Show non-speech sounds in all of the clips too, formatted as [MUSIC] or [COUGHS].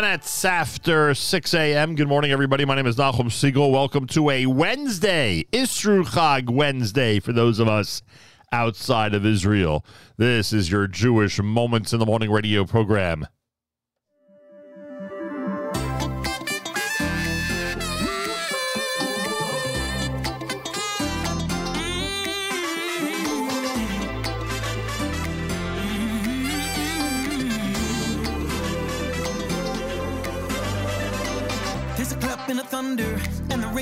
minutes after 6 a.m. Good morning, everybody. My name is Nachum Segal. Welcome to a Wednesday, Isru Chag Wednesday for those of us outside of Israel. This is your Jewish Moments in the Morning radio program.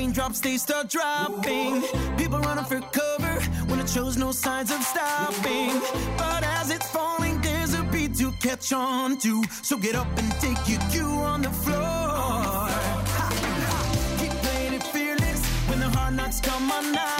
raindrops, they start dropping. People running for cover when it shows no signs of stopping. But as it's falling, there's a beat to catch on to. So get up and take your cue on the floor. Ha, ha. Keep playing it fearless when the hard knocks come on now.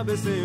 ABC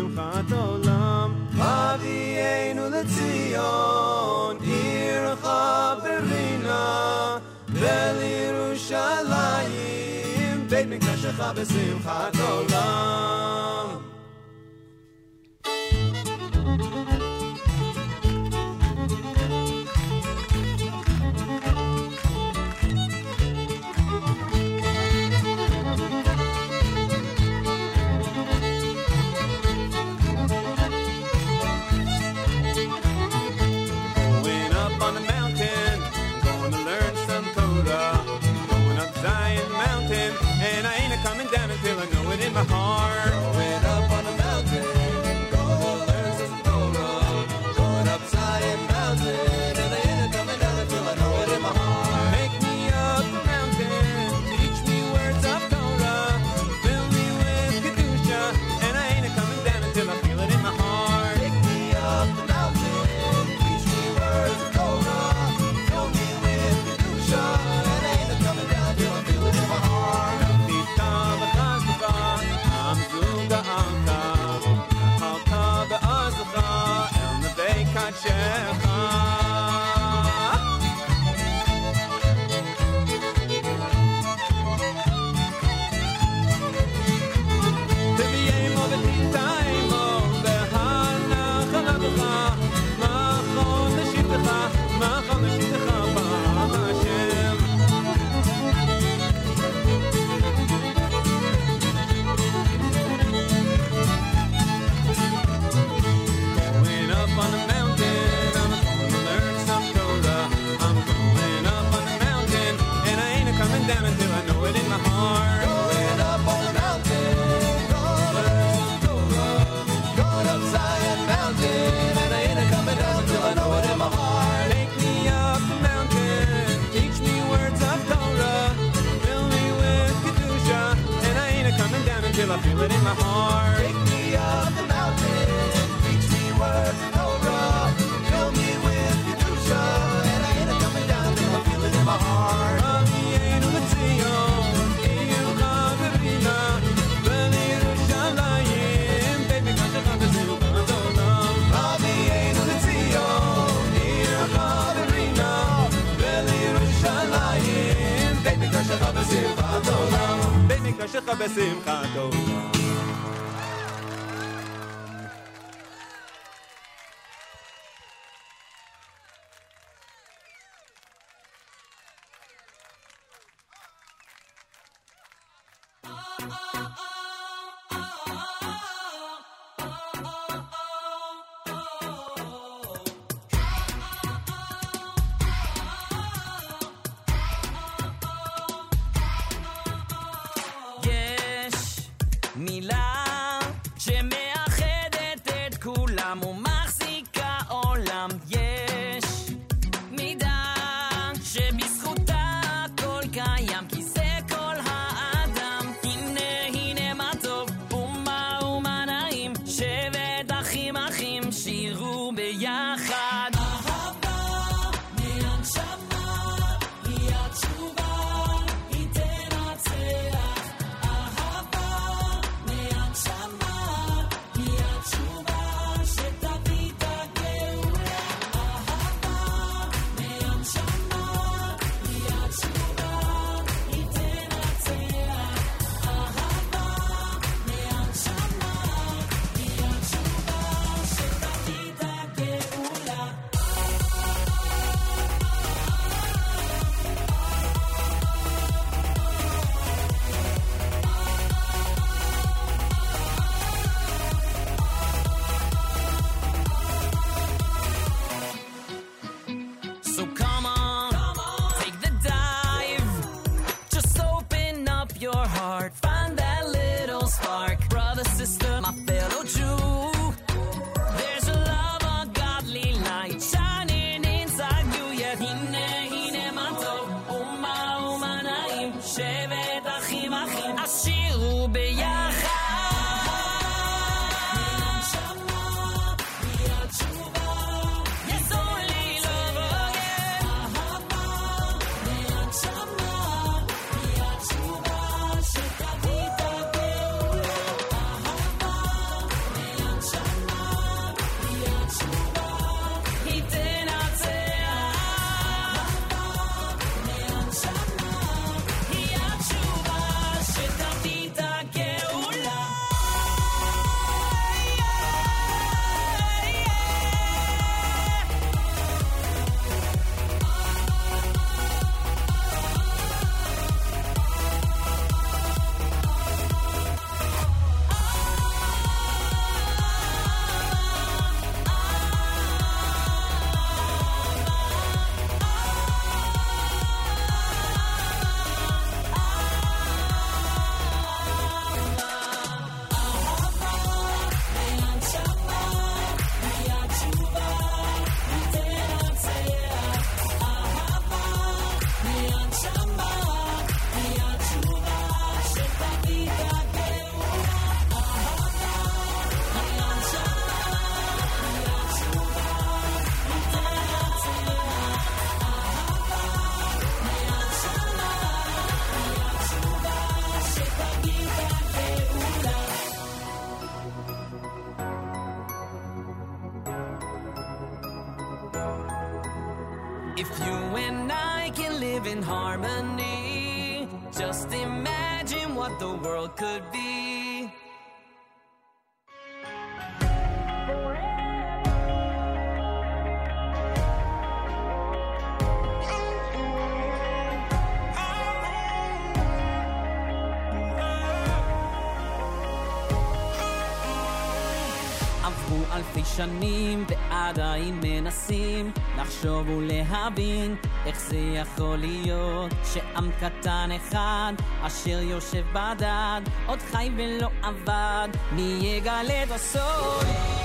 שנים ועדיין מנסים לחשוב ולהבין איך זה יכול להיות שעם קטן אחד אשר יושב בדד עוד חי ולא עבד מי יגלה בסוף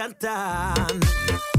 cantar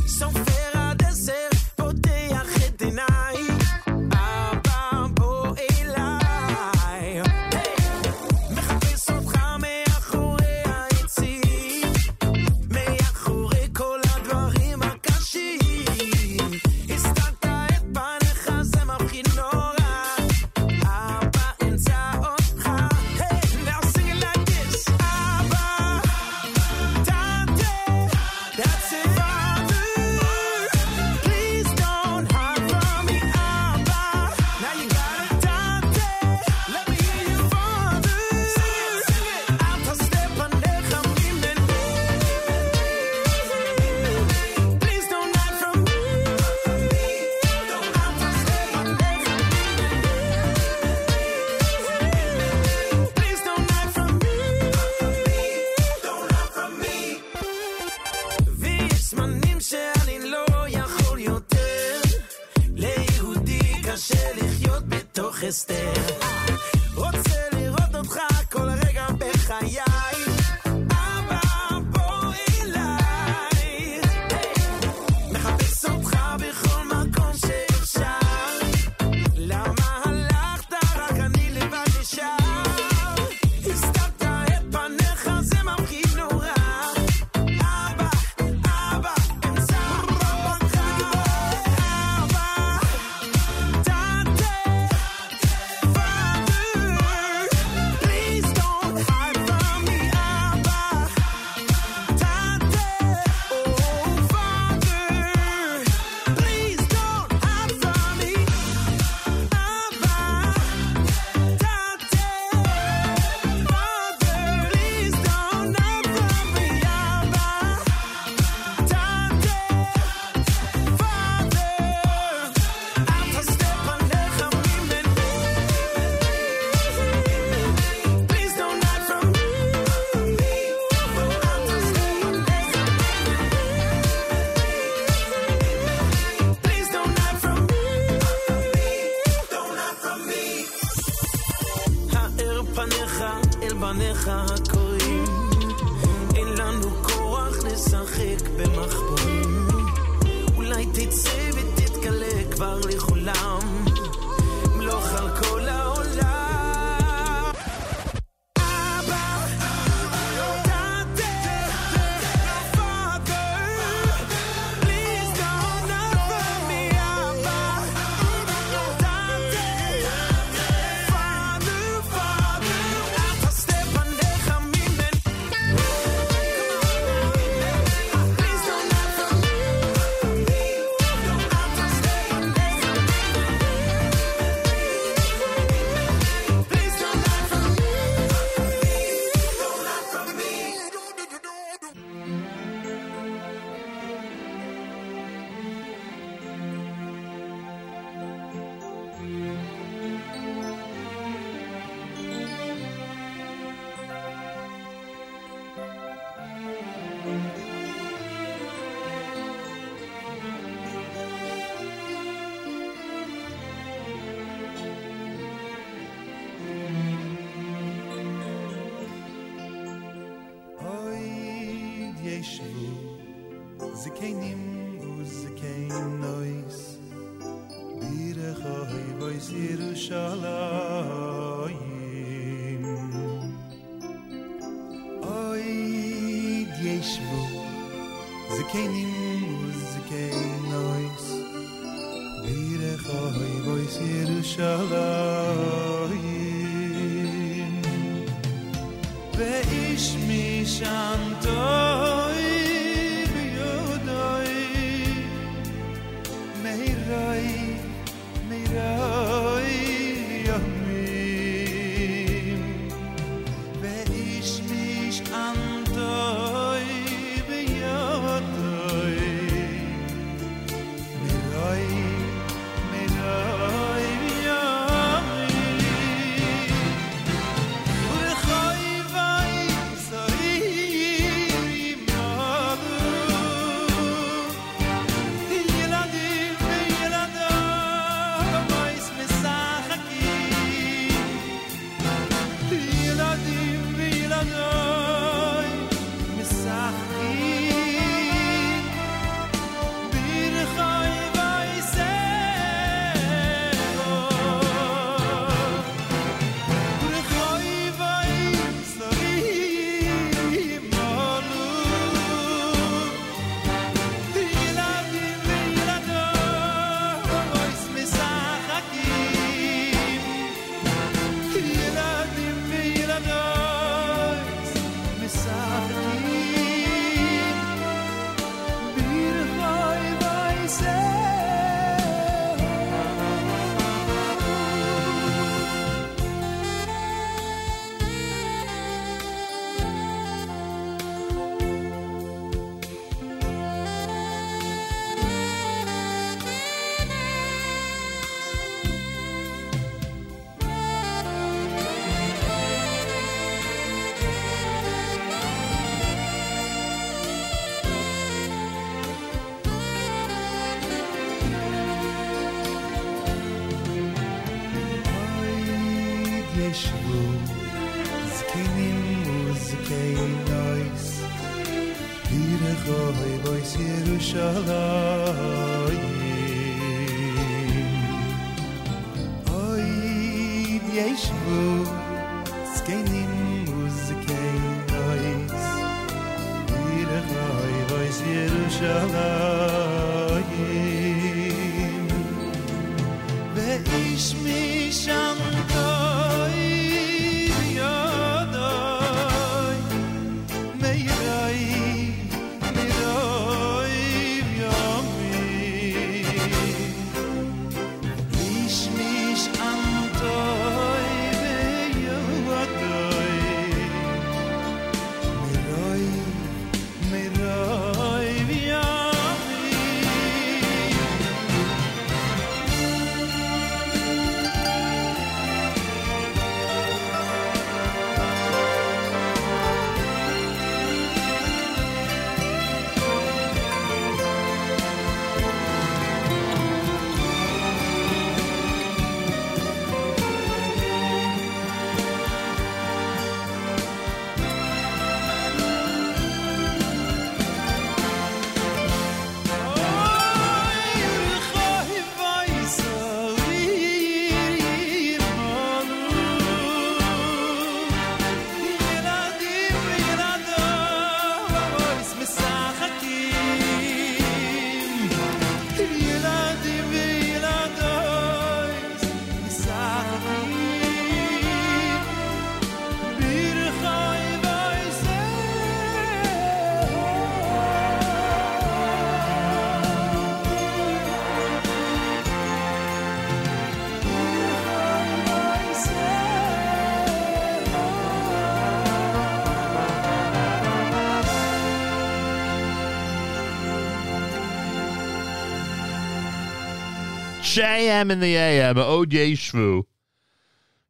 JM in the AM, Od Yeshvu,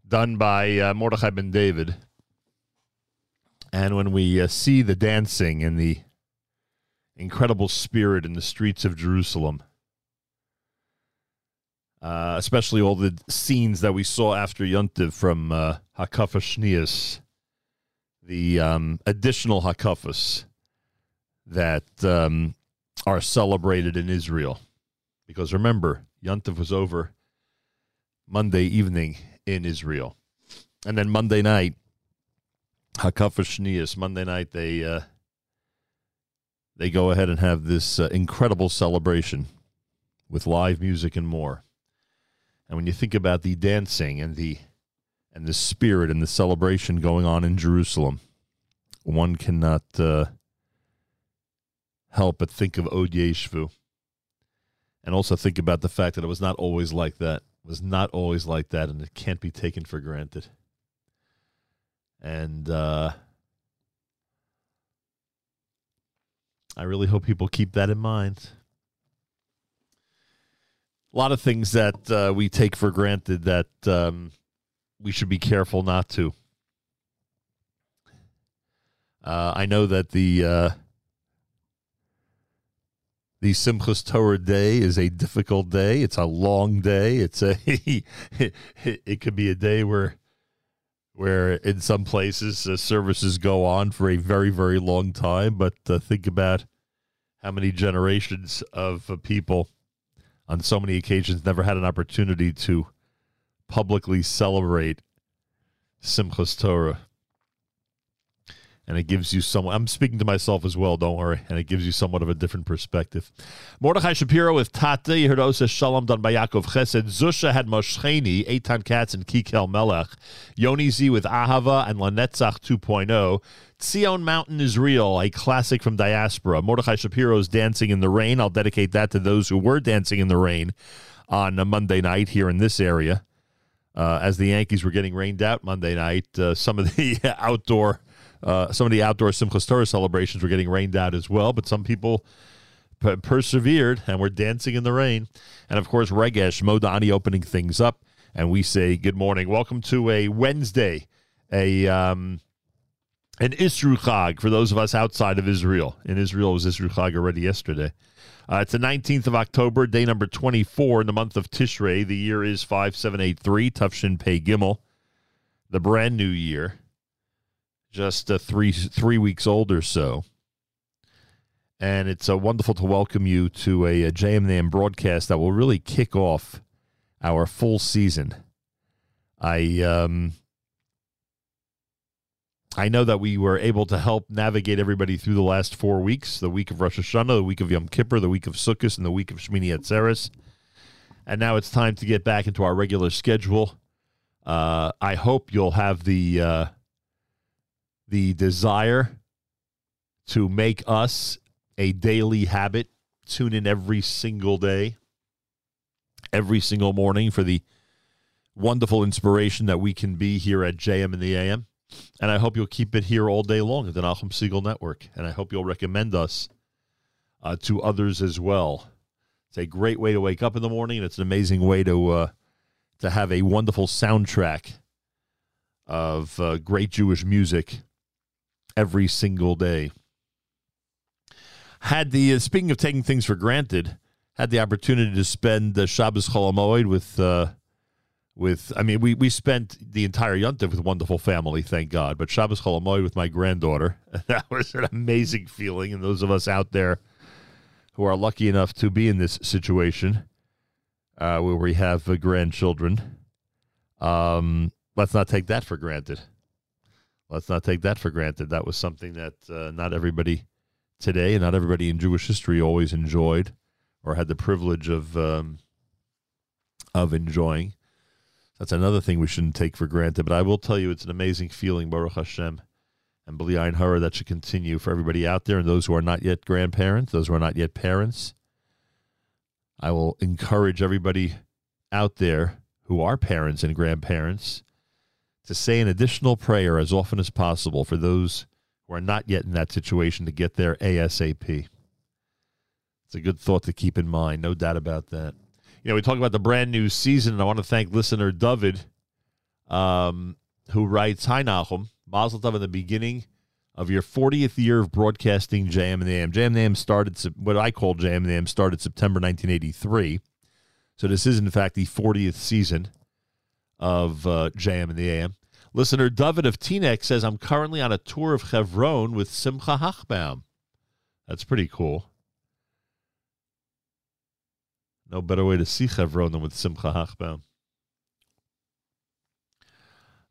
done by uh, Mordechai ben David. And when we uh, see the dancing and the incredible spirit in the streets of Jerusalem, uh, especially all the scenes that we saw after Yontiv from uh, Hakafa Shnias, the um, additional Hakafas that um, are celebrated in Israel. Because remember, Yontif was over Monday evening in Israel. And then Monday night, Hakafa Shnias, Monday night, they uh, they go ahead and have this uh, incredible celebration with live music and more. And when you think about the dancing and the and the spirit and the celebration going on in Jerusalem, one cannot uh, help but think of Od Yeshvu. And also think about the fact that it was not always like that. It was not always like that, and it can't be taken for granted. And uh, I really hope people keep that in mind. A lot of things that uh, we take for granted that um, we should be careful not to. Uh, I know that the uh, the Simchas Torah day is a difficult day. It's a long day. It's a [LAUGHS] it, could be a day where where in some places uh, services go on for a very, very long time. But uh, think about how many generations of uh, people on so many occasions never had an opportunity to publicly celebrate Simchas Torah. And it gives you some. I'm speaking to myself as well, don't worry. And it gives you somewhat of a different perspective. Mordechai Shapiro with Tata. You heard Osa Shalom done by Yaakov Chesed. Zusha had Moshcheni, Eitan Katz, and Kikel Melech. Yoni Z with Ahava and Lanetzach 2.0. Tzion Mountain is real, a classic from diaspora. Mordechai Shapiro's Dancing in the Rain. I'll dedicate that to those who were dancing in the rain on a Monday night here in this area. Uh, as the Yankees were getting rained out Monday night, uh, some of the [LAUGHS] outdoor, uh, some of the outdoor Simchas Torah celebrations were getting rained out as well. But some people p- persevered and were dancing in the rain. And of course, Regesh Modani opening things up, and we say good morning, welcome to a Wednesday, a um, an Isru Chag for those of us outside of Israel. In Israel, it was Isru Chag already yesterday. Uh, it's the 19th of October, day number 24 in the month of Tishrei. The year is 5783, Tufshin Pei Gimel, the brand new year, just uh, three three weeks old or so. And it's uh, wonderful to welcome you to a, a JMNAM broadcast that will really kick off our full season. I um, I know that we were able to help navigate everybody through the last four weeks the week of Rosh Hashanah, the week of Yom Kippur, the week of Sukkot, and the week of Shmini Atzeres. And now it's time to get back into our regular schedule. Uh, I hope you'll have the uh, the desire to make us a daily habit. Tune in every single day, every single morning for the wonderful inspiration that we can be here at JM in the AM. And I hope you'll keep it here all day long at the Nachum Segal Network. And I hope you'll recommend us uh, to others as well. It's a great way to wake up in the morning, and it's an amazing way to uh, to have a wonderful soundtrack of uh, great Jewish music every single day. Had the uh, speaking of taking things for granted, had the opportunity to spend uh, Shabbos Chol Hamoed with uh, with I mean we we spent the entire Yontif with wonderful family, thank God. But Shabbos Chol Hamoed with my granddaughter, [LAUGHS] that was an amazing feeling. And those of us out there who are lucky enough to be in this situation, uh, where we have uh, grandchildren, um, let's not take that for granted. Let's not take that for granted. That was something that uh, not everybody today and not everybody in Jewish history always enjoyed or had the privilege of um, of enjoying. That's another thing we shouldn't take for granted. But I will tell you, it's an amazing feeling, Baruch Hashem, and B'li Ayin Hara, that should continue for everybody out there and those who are not yet grandparents, those who are not yet parents. I will encourage everybody out there who are parents and grandparents to say an additional prayer as often as possible for those who are not yet in that situation to get there ASAP. It's a good thought to keep in mind, no doubt about that. You know, we talk about the brand new season, and I want to thank listener David, um, who writes, Hi, Nachum. Mazel Tov in the beginning of your 40th year of broadcasting JM and AM. JM and AM started, what I call JM and AM started September 1983. So this is, in fact, the 40th season of uh, JM and the AM. Listener David of Teaneck says, I'm currently on a tour of Chevron with Simcha Hochbaum. That's pretty cool. No better way to see Chevron than with Simcha Hochbaum.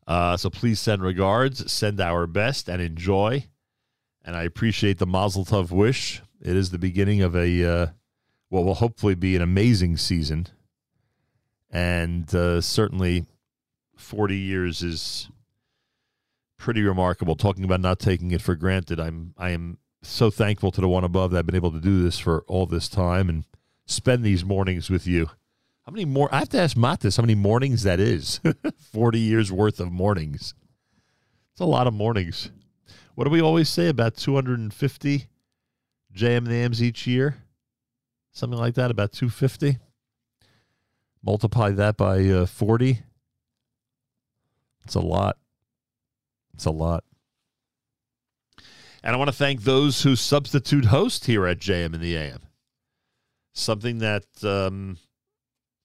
Uh, so please send regards, send our best, and enjoy. And I appreciate the Mazel Tov wish. It is the beginning of a uh, what will hopefully be an amazing season, and uh, certainly forty years is pretty remarkable. Talking about not taking it for granted, I'm I am so thankful to the one above that I've been able to do this for all this time and spend these mornings with you. How many more? I have to ask Matis how many mornings that is. [LAUGHS] 40 years worth of mornings. It's a lot of mornings. What do we always say? About 250 JM and AMs each year? Something like that, about 250. Multiply that by uh, 40. It's a lot. It's a lot. And I want to thank those who substitute host here at JM in the AM. Something that um,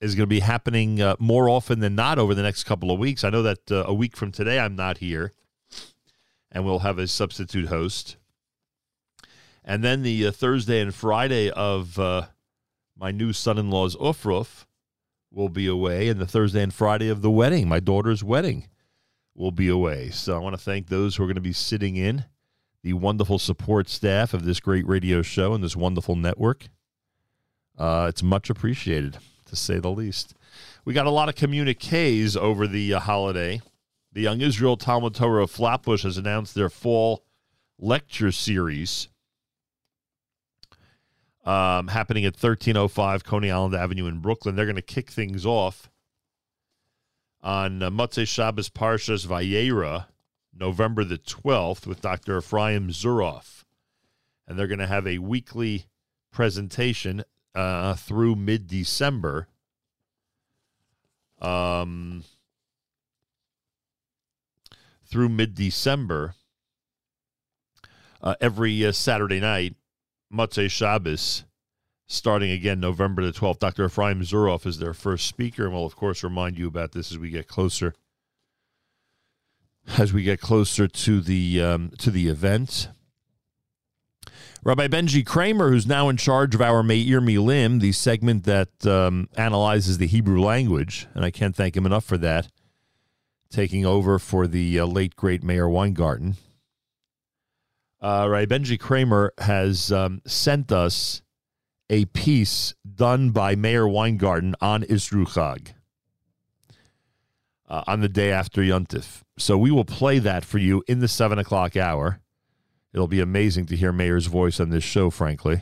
is going to be happening uh, more often than not over the next couple of weeks. I know that uh, a week from today I'm not here, and we'll have a substitute host. And then the uh, Thursday and Friday of uh, my new son-in-law's Ufruf will be away, and the Thursday and Friday of the wedding, my daughter's wedding, will be away. So I want to thank those who are going to be sitting in, the wonderful support staff of this great radio show and this wonderful network. Uh, it's much appreciated, to say the least. We got a lot of communiques over the uh, holiday. The Young Israel Talmud Torah of Flatbush has announced their fall lecture series um, happening at 1305 Coney Island Avenue in Brooklyn. They're going to kick things off on uh, Motzei Shabbos Parshas Vayera, November the 12th, with Dr. Ephraim Zuroff. And they're going to have a weekly presentation uh, through mid December. Um, through mid December, uh, every uh, Saturday night, Motzei Shabbos, starting again November the 12th. Dr. Ephraim Zuroff is their first speaker, and we'll, of course, remind you about this as we get closer. As we get closer to the um, to the event, Rabbi Benji Kramer, who's now in charge of our Meir Milim, the segment that um, analyzes the Hebrew language, and I can't thank him enough for that, taking over for the uh, late great Meir Weingarten. Uh, Rabbi Benji Kramer has um, sent us a piece done by Meir Weingarten on Isru Chag uh, on the day after Yontif. So we will play that for you in the seven o'clock hour. It'll be amazing to hear Meir's voice on this show, frankly.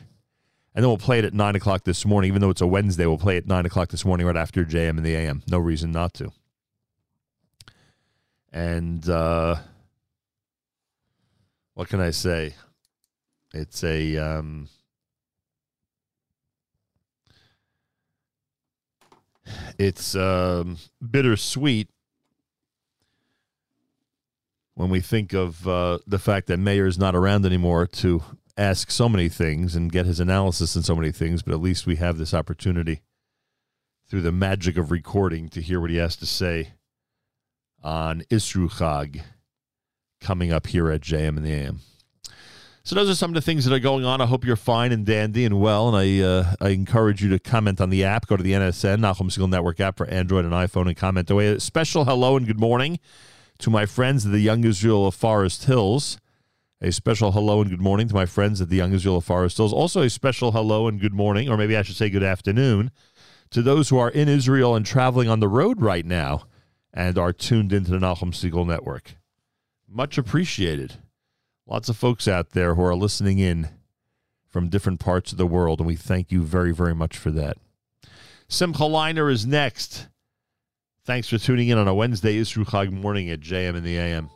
And then we'll play it at 9 o'clock this morning. Even though it's a Wednesday, we'll play it at 9 o'clock this morning right after JM and the AM. No reason not to. And uh, what can I say? It's a. Um, it's um, bittersweet when we think of uh, the fact that Meir is not around anymore to ask so many things and get his analysis on so many things, but at least we have this opportunity through the magic of recording to hear what he has to say on Isru Chag coming up here at JM and the AM. So those are some of the things that are going on. I hope you're fine and dandy and well. And I uh, I encourage you to comment on the app. Go to the NSN Nachum Segal Network app for Android and iPhone and comment away. A special hello and good morning to my friends at the Young Israel of Forest Hills. A special hello and good morning to my friends at the Young Israel of Forest Hills. Also, a special hello and good morning, or maybe I should say good afternoon, to those who are in Israel and traveling on the road right now and are tuned into the Nachum Segal Network. Much appreciated. Lots of folks out there who are listening in from different parts of the world, and we thank you very, very much for that. Simcha Liner is next. Thanks for tuning in on a Wednesday Isru Chag morning at JM in the AM.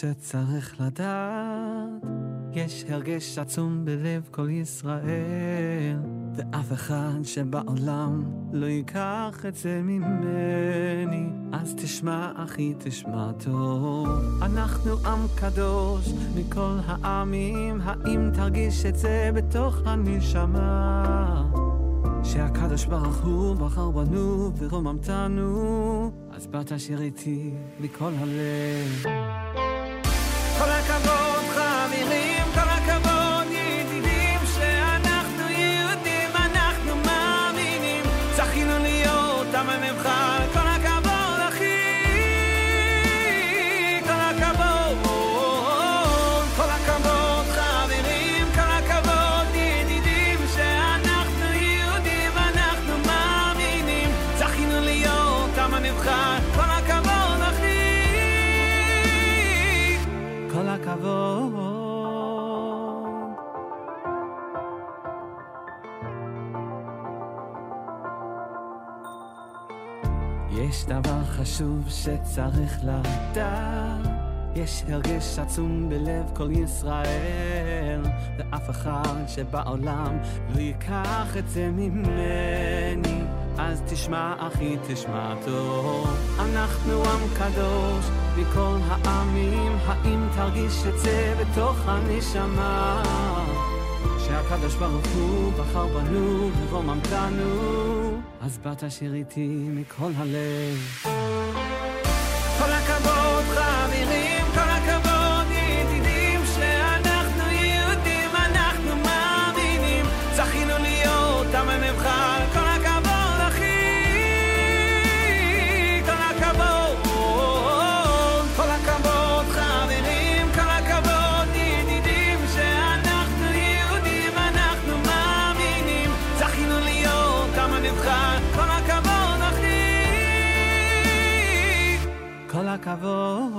שצריך לדעת, יש הרגש עצום בלב כל ישראל, ואף אחד שבעולם לא ייקח את זה ממני. אז תשמע אחי, תשמע טוב, אנחנו עם קדוש מכל העמים, האם תרגיש את זה בתוך הנשמה? שהקדוש ברוך הוא בחר בנו ורוממתנו, אז בא תשאיר איתי מכל הלב. Como é que eu חשוב שצריך לדעת יש הרגש עצום בלב כל ישראל ואף אחד שבעולם לא ייקח את זה ממני. אז תשמע אחי תשמע טוב. אנחנו עם קדוש מכל העמים האם תרגיש את זה בתוך הנשמה? שהקדוש ברוך הוא בחר בנו ורוממתנו אז באת שיר איתי מכל הלב הכבוד.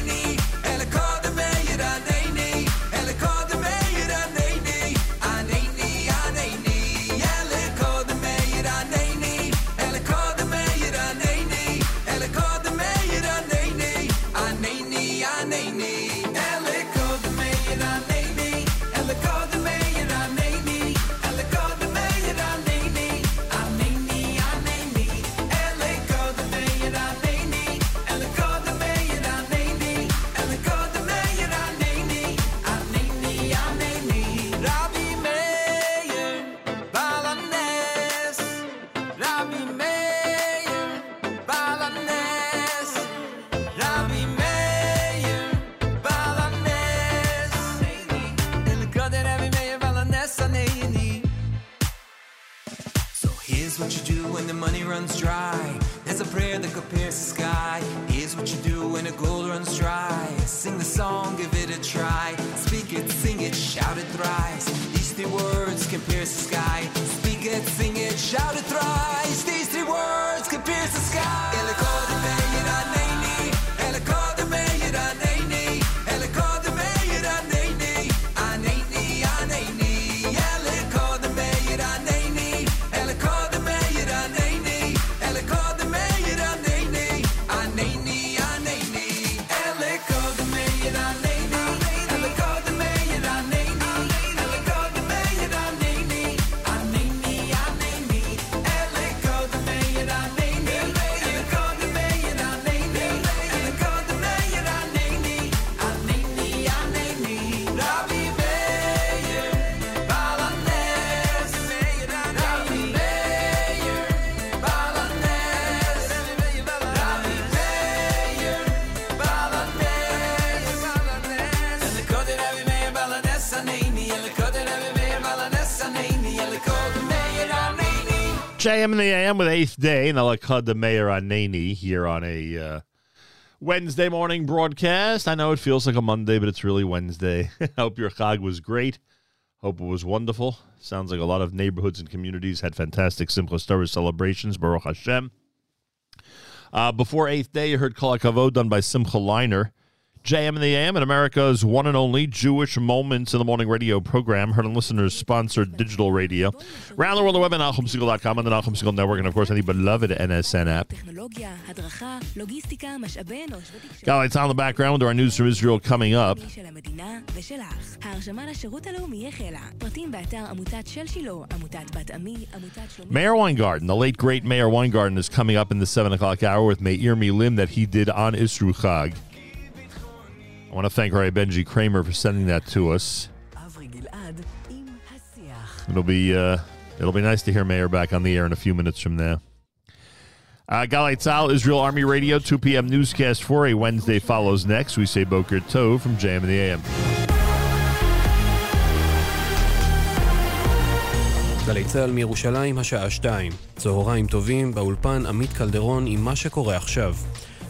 JM in the AM with Eighth Day and Alakad the Mayor Anani here on a uh, Wednesday morning broadcast. I know it feels like a Monday, but it's really Wednesday. [LAUGHS] Hope your Chag was great. Hope it was wonderful. Sounds like a lot of neighborhoods and communities had fantastic Simchas Torah celebrations. Baruch Hashem. Uh, before Eighth Day, you heard Kol done by Simcha Leiner. JM and the AM and America's one and only Jewish Moments in the Morning radio program, heard and listeners sponsored digital radio. Around the world, the web at NachumSegal.com and the Nachum Segal Network, and of course, any beloved NSN app. Got lights on the background with our news from Israel coming up. Meir Weingarten, the late great Meir Weingarten, is coming up in the 7 o'clock hour with Meir Milim that he did on Isru Chag. I want to thank Rabbi Benji Kramer for sending that to us. It'll be uh, it'll be nice to hear Meir back on the air in a few minutes from now. Uh, Galei Tzahal, Israel Army Radio, 2 p.m. newscast for a Wednesday follows next. We say Boker Tov from JM in the AM. גלי צה"ל מירושלים, השעה 2. צהריים טובים, באולפן עמית קלדרון עם מה שקורה עכשיו.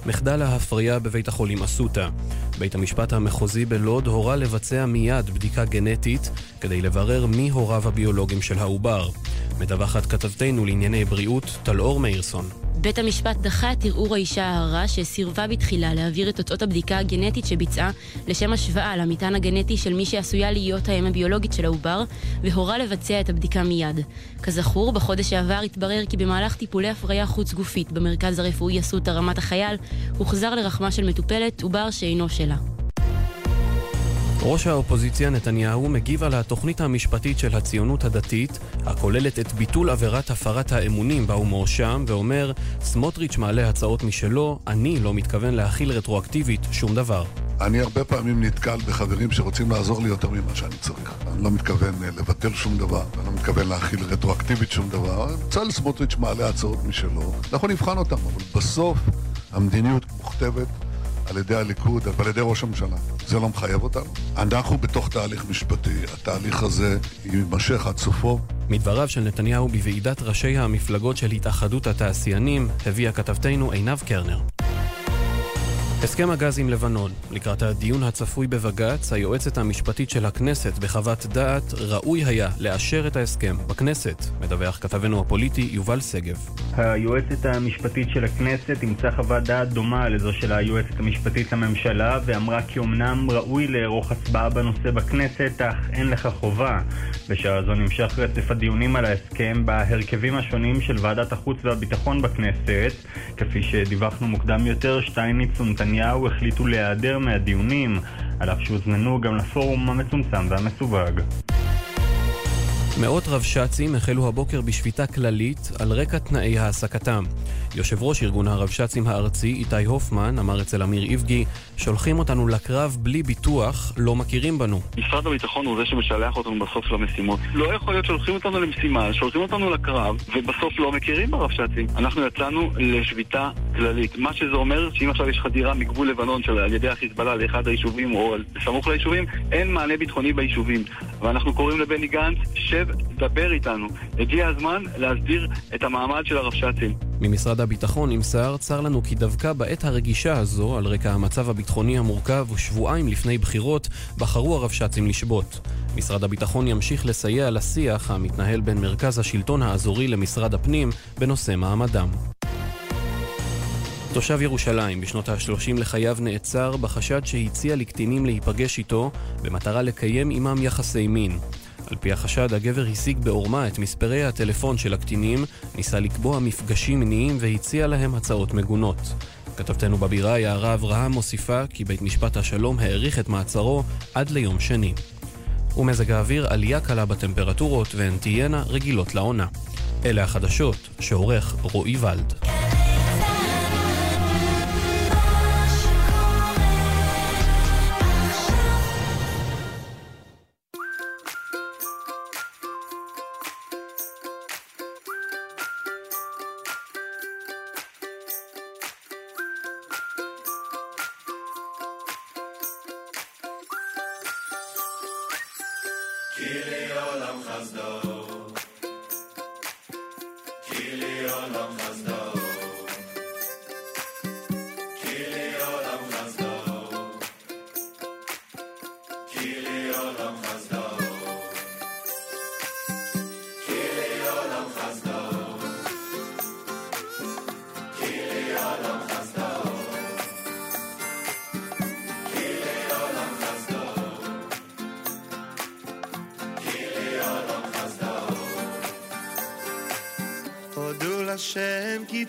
מחדל ההפריה בבית החולים אסותא. בית המשפט המחוזי בלוד הורה לבצע מיד בדיקה גנטית כדי לברר מי הוריו הביולוגיים של העובר. מדווחת כתבתנו לענייני בריאות, טלאור מאירסון. בית המשפט דחה את ערעור האישה ההרה שסירבה בתחילה להעביר את תוצאות הבדיקה הגנטית שביצעה לשם השוואה למטען הגנטי של מי שעשויה להיות האם הביולוגית של העובר והורה לבצע את הבדיקה מיד. כזכור, בחודש שעבר התברר כי במהלך טיפולי הפריה חוץ גופית במרכז הרפואי אסותא רמת החייל הוחזר לרחמה של מטופלת עובר שאינו שלה. ראש האופוזיציה נתניהו מגיב על התוכנית המשפטית של הציונות הדתית, הכוללת את ביטול עבירת הפרת האמונים בה הוא מואשם, ואומר, סמוטריץ' מעלה הצעות משלו, אני לא מתכוון להכיל רטרואקטיבית שום דבר. אני הרבה פעמים נתקל בחברים שרוצים לעזור לי יותר ממה שאני צריך. אני לא מתכוון אה, לבטל שום דבר, אני לא מתכוון להכיל רטרואקטיבית שום דבר. בצלאל סמוטריץ' מעלה הצעות משלו, אנחנו נבחן אותן, אבל בסוף המדיניות מוכתבת על ידי הליכוד ועל ידי ראש הממשלה. זה לא מחייב אותנו. אנחנו בתוך תהליך משפטי, התהליך הזה יימשך עד סופו. מדבריו של נתניהו בוועידת ראשי המפלגות של התאחדות התעשיינים, הביאה כתבתנו עינב קרנר. הסכם הגז עם לבנון. לקראת הדיון הצפוי בבג"ץ, היועצת המשפטית של הכנסת בחוות דעת, ראוי היה לאשר את ההסכם בכנסת. מדווח כתבנו הפוליטי יובל שגב. היועצת המשפטית של הכנסת אימצה חוות דעת דומה לזו של היועצת המשפטית לממשלה ואמרה כי אמנם ראוי לערוך הצבעה בנושא בכנסת, אך אין לך חובה. בשעה זו נמשך רצף הדיונים על ההסכם בהרכבים השונים של ועדת החוץ והביטחון בכנסת. כפי שדיווחנו מוקדם יותר, שטייניץ ונתניהו החליטו להיעדר מהדיונים, על אף שהוזמנו גם לפורום המצומצם והמסווג. מאות רבש"צים החלו הבוקר בשביתה כללית על רקע תנאי העסקתם. יושב ראש ארגון הרבש"צים הארצי, איתי הופמן, אמר אצל אמיר איבגי, שולחים אותנו לקרב בלי ביטוח, לא מכירים בנו. משרד הביטחון הוא זה שמשלח אותנו בסוף למשימות. לא יכול להיות שולחים אותנו למשימה, שולחים אותנו לקרב, ובסוף לא מכירים ברבש"צים. אנחנו יצאנו לשביתה כללית. מה שזה אומר, שאם עכשיו יש חדירה מגבול לבנון של על ידי החיזבאללה לאחד היישובים או סמוך ליישובים, אין מענה ביטחוני ביישובים. ואנחנו קוראים לבני גנץ, שב, דבר איתנו. הגיע הזמן להסדיר את המעמד של הרבש"צים. ממשרד הביטחון נמסר, צר לנו כי דווקא בעת הרגישה הזו, על רקע המצב הביטחוני המורכב ושבועיים לפני בחירות, בחרו הרבש"צים לשבות. משרד הביטחון ימשיך לסייע לשיח המתנהל בין מרכז השלטון האזורי למשרד הפנים בנושא מעמדם. תושב ירושלים בשנות ה-30 לחייו נעצר בחשד שהציע לקטינים להיפגש איתו במטרה לקיים עמם יחסי מין. על פי החשד, הגבר השיג בעורמה את מספרי הטלפון של הקטינים, ניסה לקבוע מפגשים מיניים והציע להם הצעות מגונות. כתבתנו בבירה יערה אברהם מוסיפה כי בית משפט השלום האריך את מעצרו עד ליום שני. ומזג האוויר עלייה קלה בטמפרטורות והן תהיינה רגילות לעונה. אלה החדשות שעורך רועי ולד. Hashem ki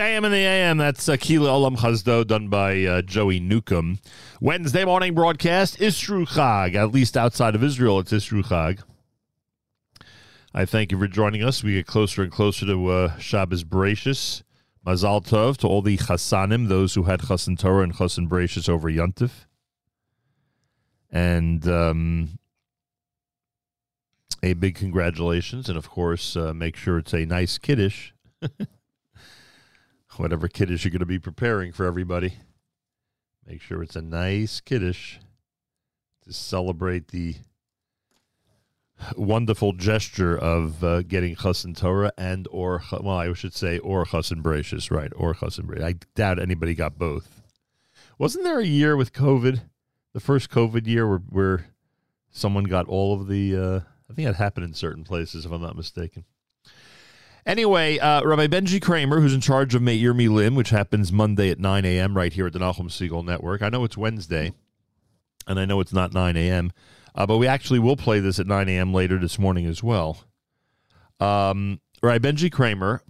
JM in the AM. That's Akila Olam Chazdo done by uh, Joey Newcomb. Wednesday morning broadcast, Isru Chag. At least outside of Israel, it's Isru Chag. I thank you for joining us. We get closer and closer to uh, Shabbos Bereshis. Mazal Tov to all the Chassanim, those who had Chassan Torah and Chassan Bereshis over Yontif. And um, a big congratulations. And of course, uh, make sure it's a nice Kiddush. [LAUGHS] Whatever Kiddush you're going to be preparing for everybody. Make sure it's a nice kiddish to celebrate the wonderful gesture of uh, getting Chassan Torah and or well, I should say or Chassan Bereshis, right? Or Chassan Bereshis. I doubt anybody got both. Wasn't there a year with COVID, the first COVID year, where where someone got all of the? Uh, I think that happened in certain places, if I'm not mistaken. Anyway, uh, Rabbi Benji Kramer, who's in charge of Meir Milim, which happens Monday at 9 a.m. right here at the Nachum Segal Network. I know it's Wednesday, and I know it's not 9 a.m., uh, but we actually will play this at 9 a.m. later this morning as well. Um, Rabbi Benji Kramer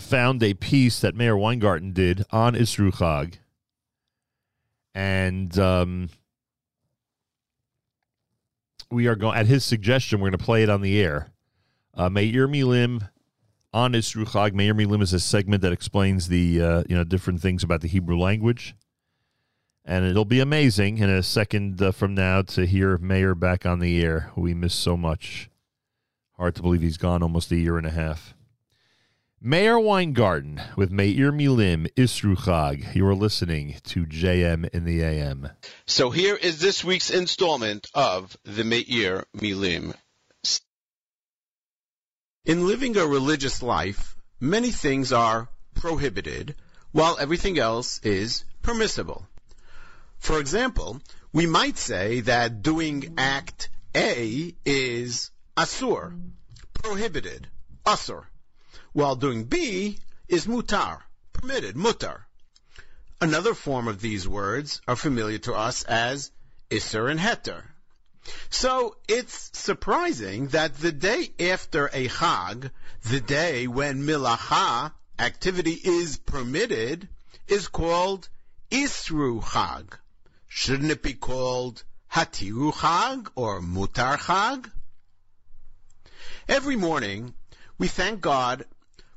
found a piece that Meir Weingarten did on Isru Chag, and um, we are going at his suggestion. We're going to play it on the air. Uh, Meir Milim on Isru Chag. Meir Milim is a segment that explains the uh, you know different things about the Hebrew language, and it'll be amazing in a second uh, from now to hear Meir back on the air. We miss so much. Hard to believe he's gone almost a year and a half. Meir Weingarten with Meir Milim Isru Chag. You are listening to JM in the AM. So here is this week's installment of the Meir Milim. In living a religious life, many things are prohibited, while everything else is permissible. For example, we might say that doing act A is asur, prohibited, asur, while doing B is mutar, permitted, mutar. Another form of these words are familiar to us as isser and heter. So it's surprising that the day after a chag, the day when milacha, activity is permitted, is called isru chag. Shouldn't it be called hatiru chag or mutar chag? Every morning, we thank God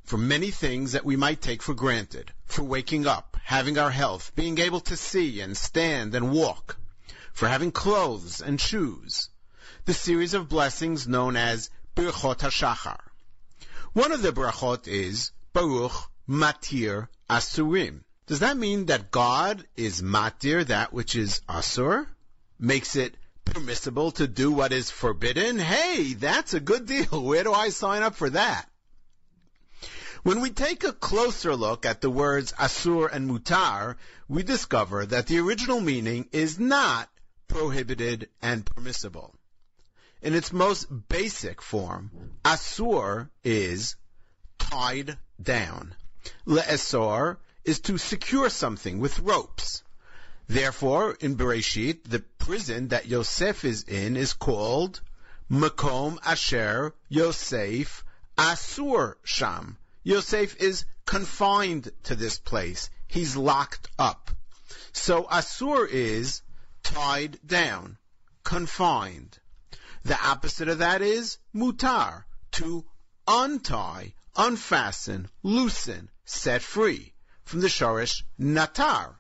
for many things that we might take for granted, for waking up, having our health, being able to see and stand and walk, for having clothes and shoes, the series of blessings known as Birchot HaShachar. One of the brachot is Baruch Matir Asurim. Does that mean that God is matir, that which is asur? Makes it permissible to do what is forbidden? Hey, that's a good deal. [LAUGHS] Where do I sign up for that? When we take a closer look at the words asur and mutar, we discover that the original meaning is not prohibited and permissible. In its most basic form, asur is tied down. Le'esor is to secure something with ropes. Therefore, in Bereshit, the prison that Yosef is in is called Makom Asher Yosef Asur Sham. Yosef is confined to this place. He's locked up. So Asur is tied down, confined. The opposite of that is mutar, to untie, unfasten, loosen, set free, from the shorish natar,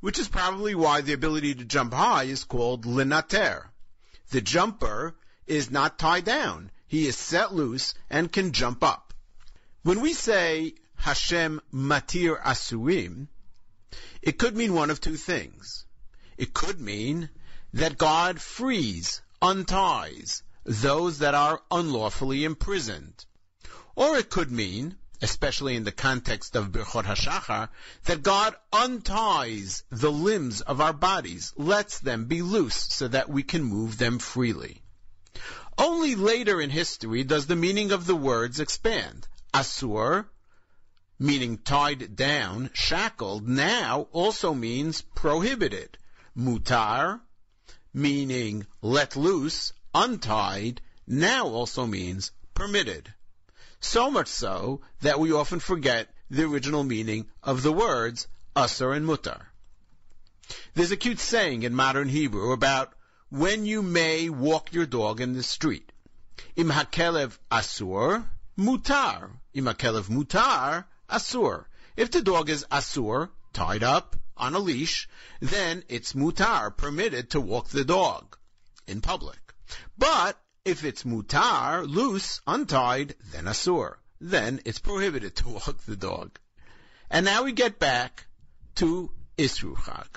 which is probably why the ability to jump high is called linater. The jumper is not tied down. He is set loose and can jump up. When we say Hashem matir asurim, it could mean one of two things. It could mean that God frees, unties those that are unlawfully imprisoned. Or it could mean, especially in the context of Birchot HaShachar, that God unties the limbs of our bodies, lets them be loose so that we can move them freely. Only later in history does the meaning of the words expand. Asur, meaning tied down, shackled, now also means prohibited. Mutar, meaning let loose, untied, now also means permitted. So much so that we often forget the original meaning of the words asur and mutar. There's a cute saying in modern Hebrew about when you may walk your dog in the street. Im hakelev asur, mutar. Im hakelev mutar, asur. If the dog is asur, tied up on a leash, then it's mutar, permitted to walk the dog in public. But if it's mutar, loose, untied, then asur. Then it's prohibited to [LAUGHS] walk the dog. And now we get back to Isru Chag.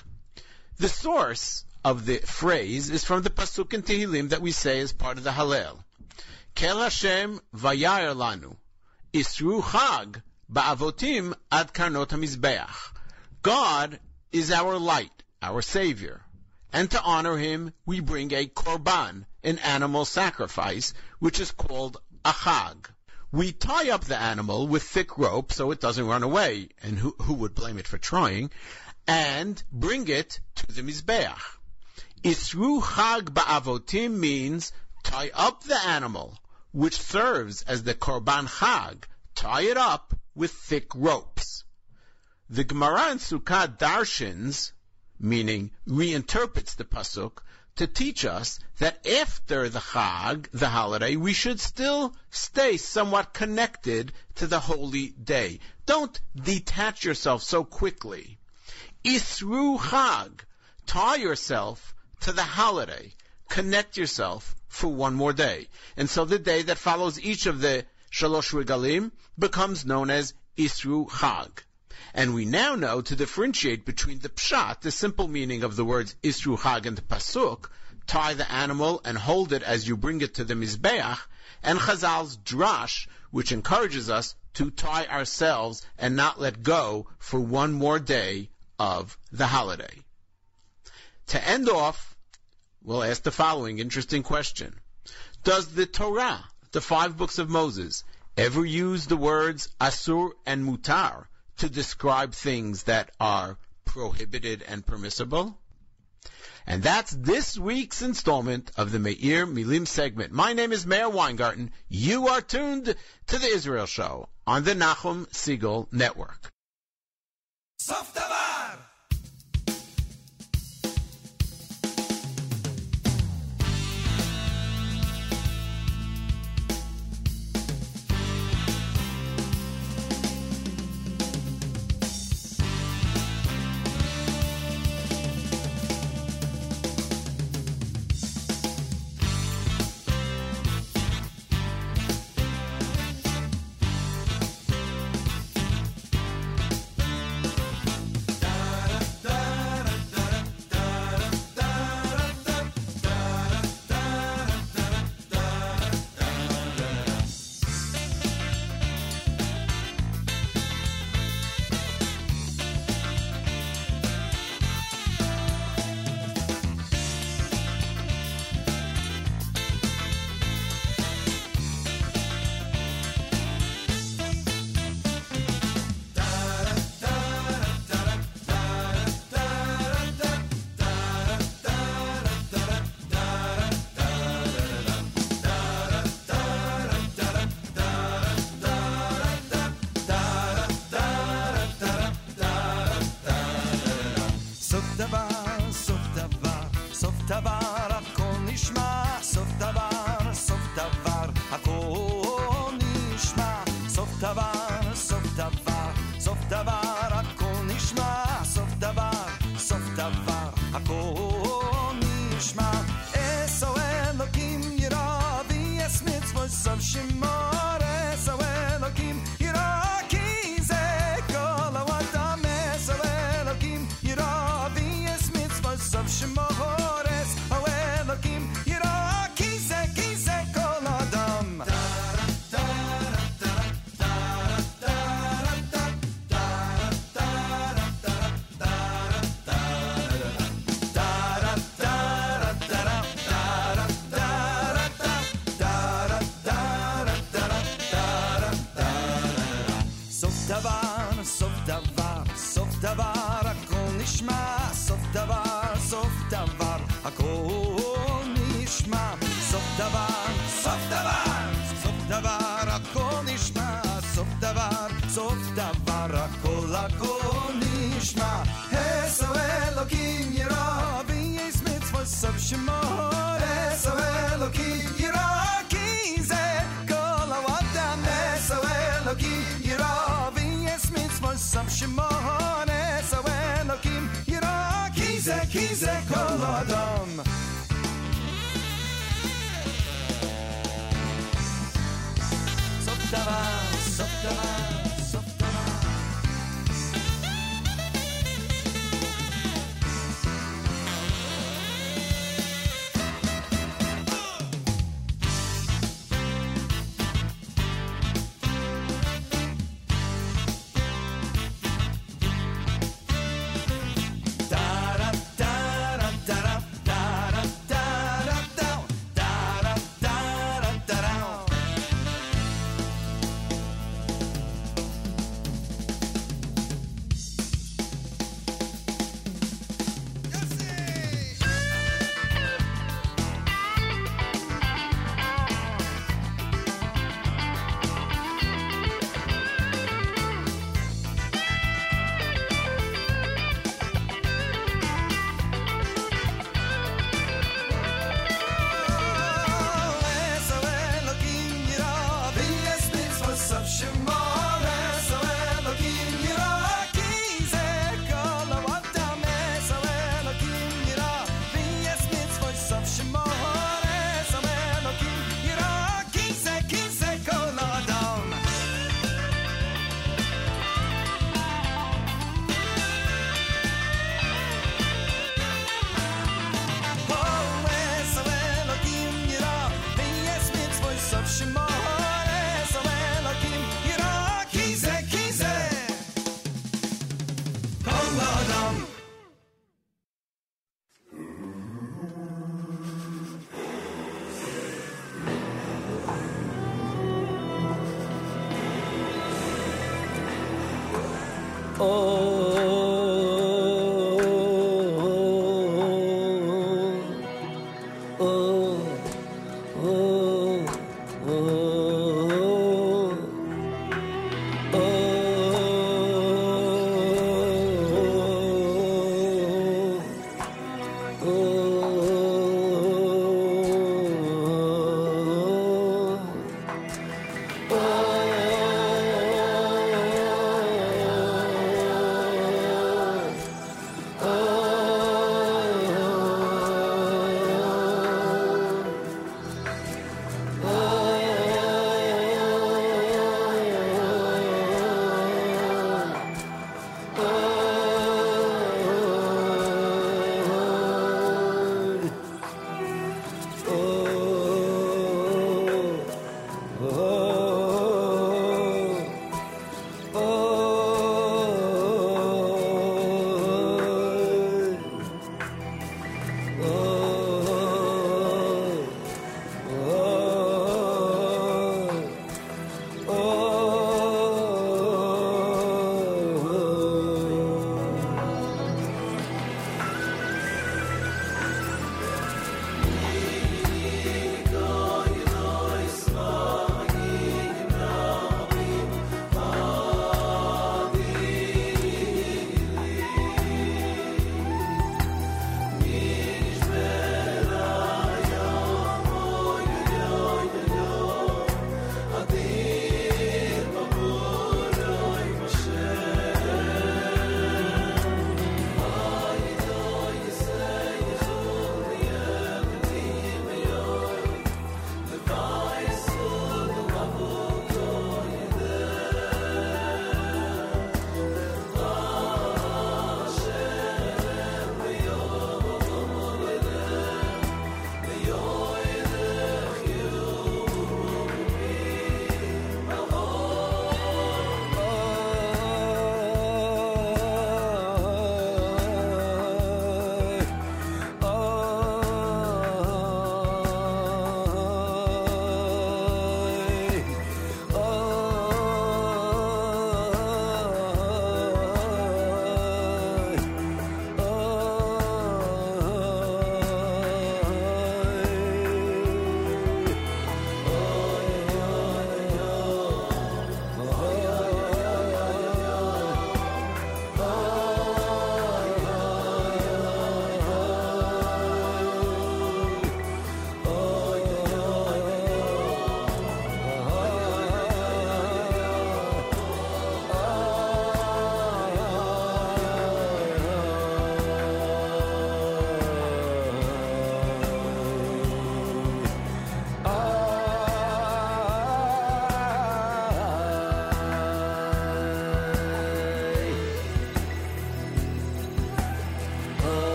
The source of the phrase is from the pasuk in Tehillim that we say as part of the Hallel. Kel Hashem vayar lanu, Isru Chag ba'avotim ad karnot hamizbeach. God is our light, our Savior. And to honor Him, we bring a korban, an animal sacrifice, which is called a chag. we tie up the animal with thick rope so it doesn't run away, and who, who would blame it for trying, and bring it to the Mizbeach. Isru Chag Ba'avotim means tie up the animal, which serves as the Korban Chag, tie it up with thick ropes. The Gemara in Sukkah darshins, meaning reinterprets the pasuk, to teach us that after the Chag, the holiday, we should still stay somewhat connected to the holy day. Don't detach yourself so quickly. Isru Chag, tie yourself to the holiday. Connect yourself for one more day. And so the day that follows each of the Shalosh Regalim becomes known as Isru Chag. And we now know to differentiate between the pshat, the simple meaning of the words Isru and pasuk, tie the animal and hold it as you bring it to the Mizbeach, and Chazal's drash, which encourages us to tie ourselves and not let go for one more day of the holiday. To end off, we'll ask the following interesting question. Does the Torah, the five books of Moses, ever use the words asur and mutar to describe things that are prohibited and permissible? And that's this week's installment of the Meir Milim segment. My name is Meir Weingarten. You are tuned to the Israel Show on the Nachum Segal Network.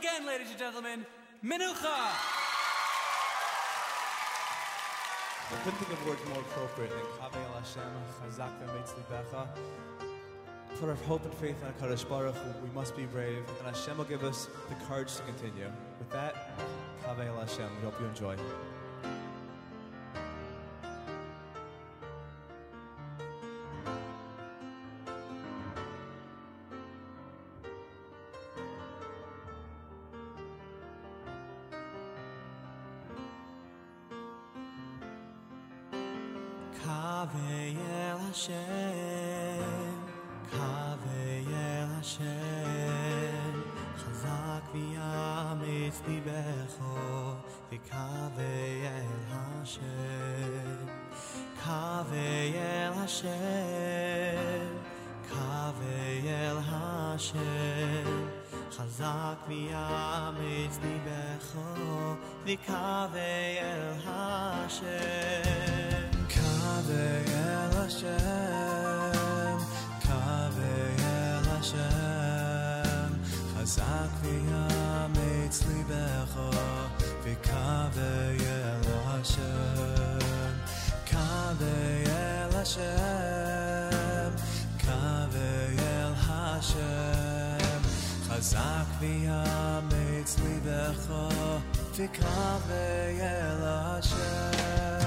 Again, ladies and gentlemen, Minucha! I couldn't think of words more appropriate than Kaveh El Hashem, Chazak V'Mitzli Becha. Put our hope and faith in HaKadosh Baruch Hu. We must be brave, and Hashem will give us the courage to continue. With that, Kaveh Hashem. We hope you enjoy. Kaveh El Hashem, Kaveh El Hashem, Chazak v'yamitz libecho, v'kaveh El Hashem, Kaveh El Hashem, Kaveh El Hashem, Chazak v'yamitz libecho, v'kaveh El Hashem. חזק ויאמץ ליבך, וקווה אל השם. קווה אל השם, קווה אל השם. חזק ויאמץ ליבך, וקווה אל השם.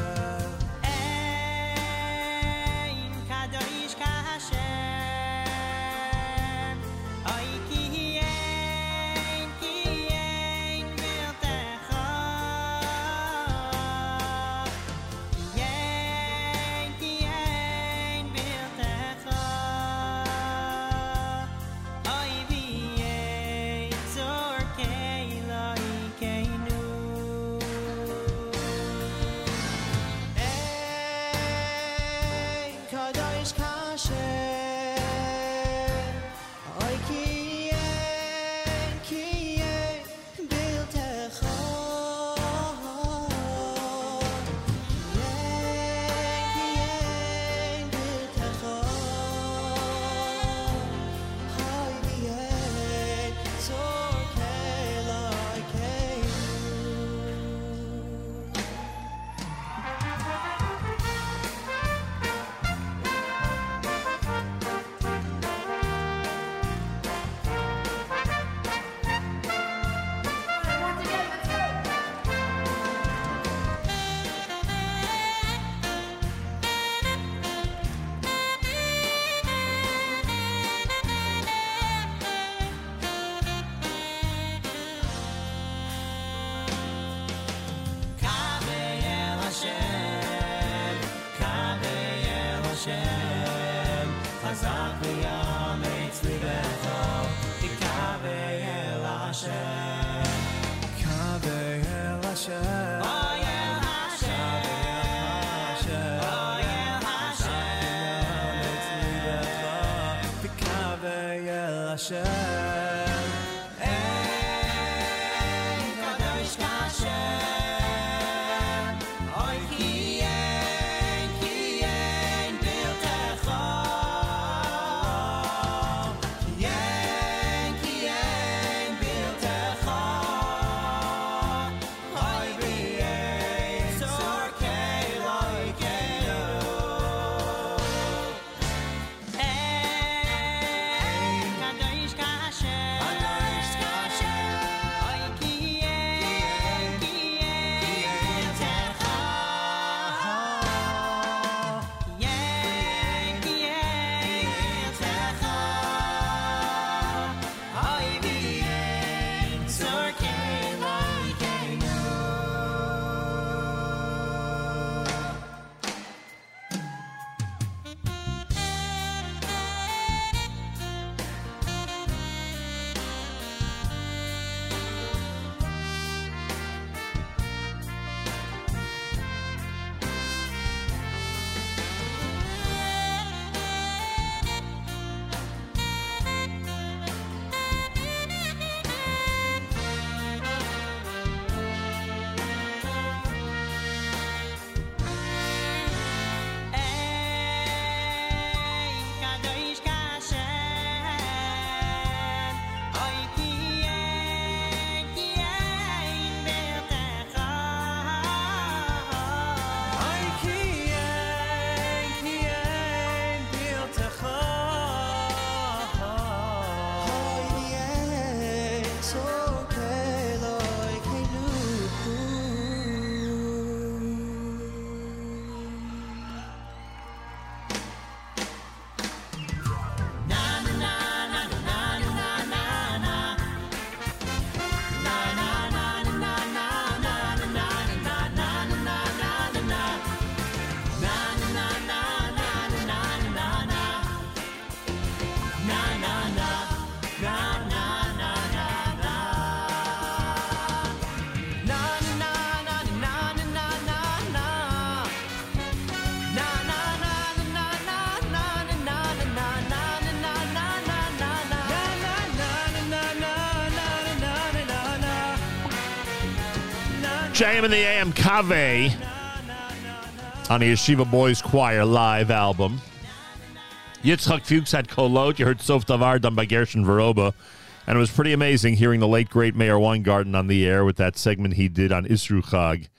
JM in the AM Cave on the Yeshiva Boys Choir live album. Yitzhak Fuchs had Kolot. You heard Sof Davar done by Gershon Veroba. And it was pretty amazing hearing the late, great Meir Weingarten on the air with that segment he did on Isru Chag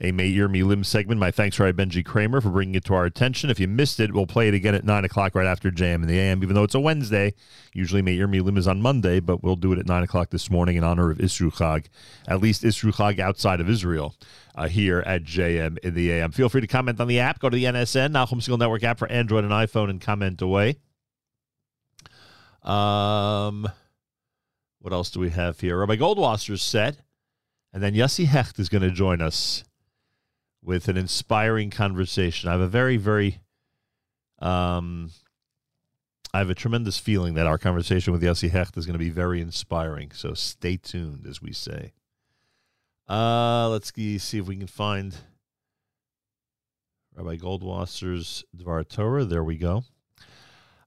a Meir Milim segment. My thanks for Benji Kramer for bringing it to our attention. If you missed it, we'll play it again at 9 o'clock right after JM in the AM, even though it's a Wednesday. Usually Meir Milim is on Monday, but we'll do it at 9 o'clock this morning in honor of Isru Chag, at least Isru Chag outside of Israel, uh, here at JM in the AM. Feel free to comment on the app. Go to the NSN, Nachum Segal Network app for Android and iPhone, and comment away. Um, what else do we have here? Rabbi Goldwasser's set, and then Yossi Hecht is going to join us with an inspiring conversation. I have a very, very, um, I have a tremendous feeling that our conversation with Yossi Hecht is going to be very inspiring. So stay tuned, as we say. Uh, let's see if we can find Rabbi Goldwasser's Dvar Torah. There we go.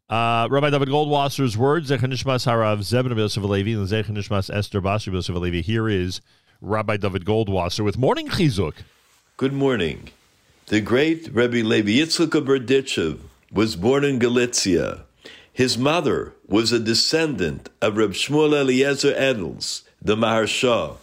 Uh, Rabbi David Goldwasser's words, Zech Nishmas Harav Zebin Yosef Alevi, and Zech Nishmas Esther Basri Yosef Alevi. Here is Rabbi David Goldwasser with Morning Chizuk. Good morning. The great Rebbe Levi Yitzchak Berditchev was born in Galicia. His mother was a descendant of Reb Shmuel Eliezer Edels, the Maharsha.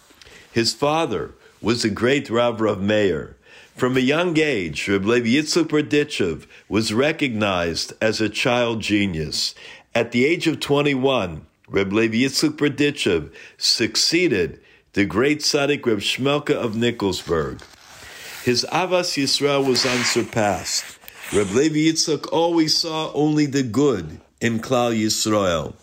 His father was the great Rav Rav Meir. From a young age, Reb Levi Yitzchak Berditchev was recognized as a child genius. At the age of 21, Reb Levi Yitzchak Berditchev succeeded the great tzaddik Reb Shmelka of Nikolsburg. His Avas Yisrael was unsurpassed. Reb Levi Yitzchak always saw only the good in Klal Yisrael.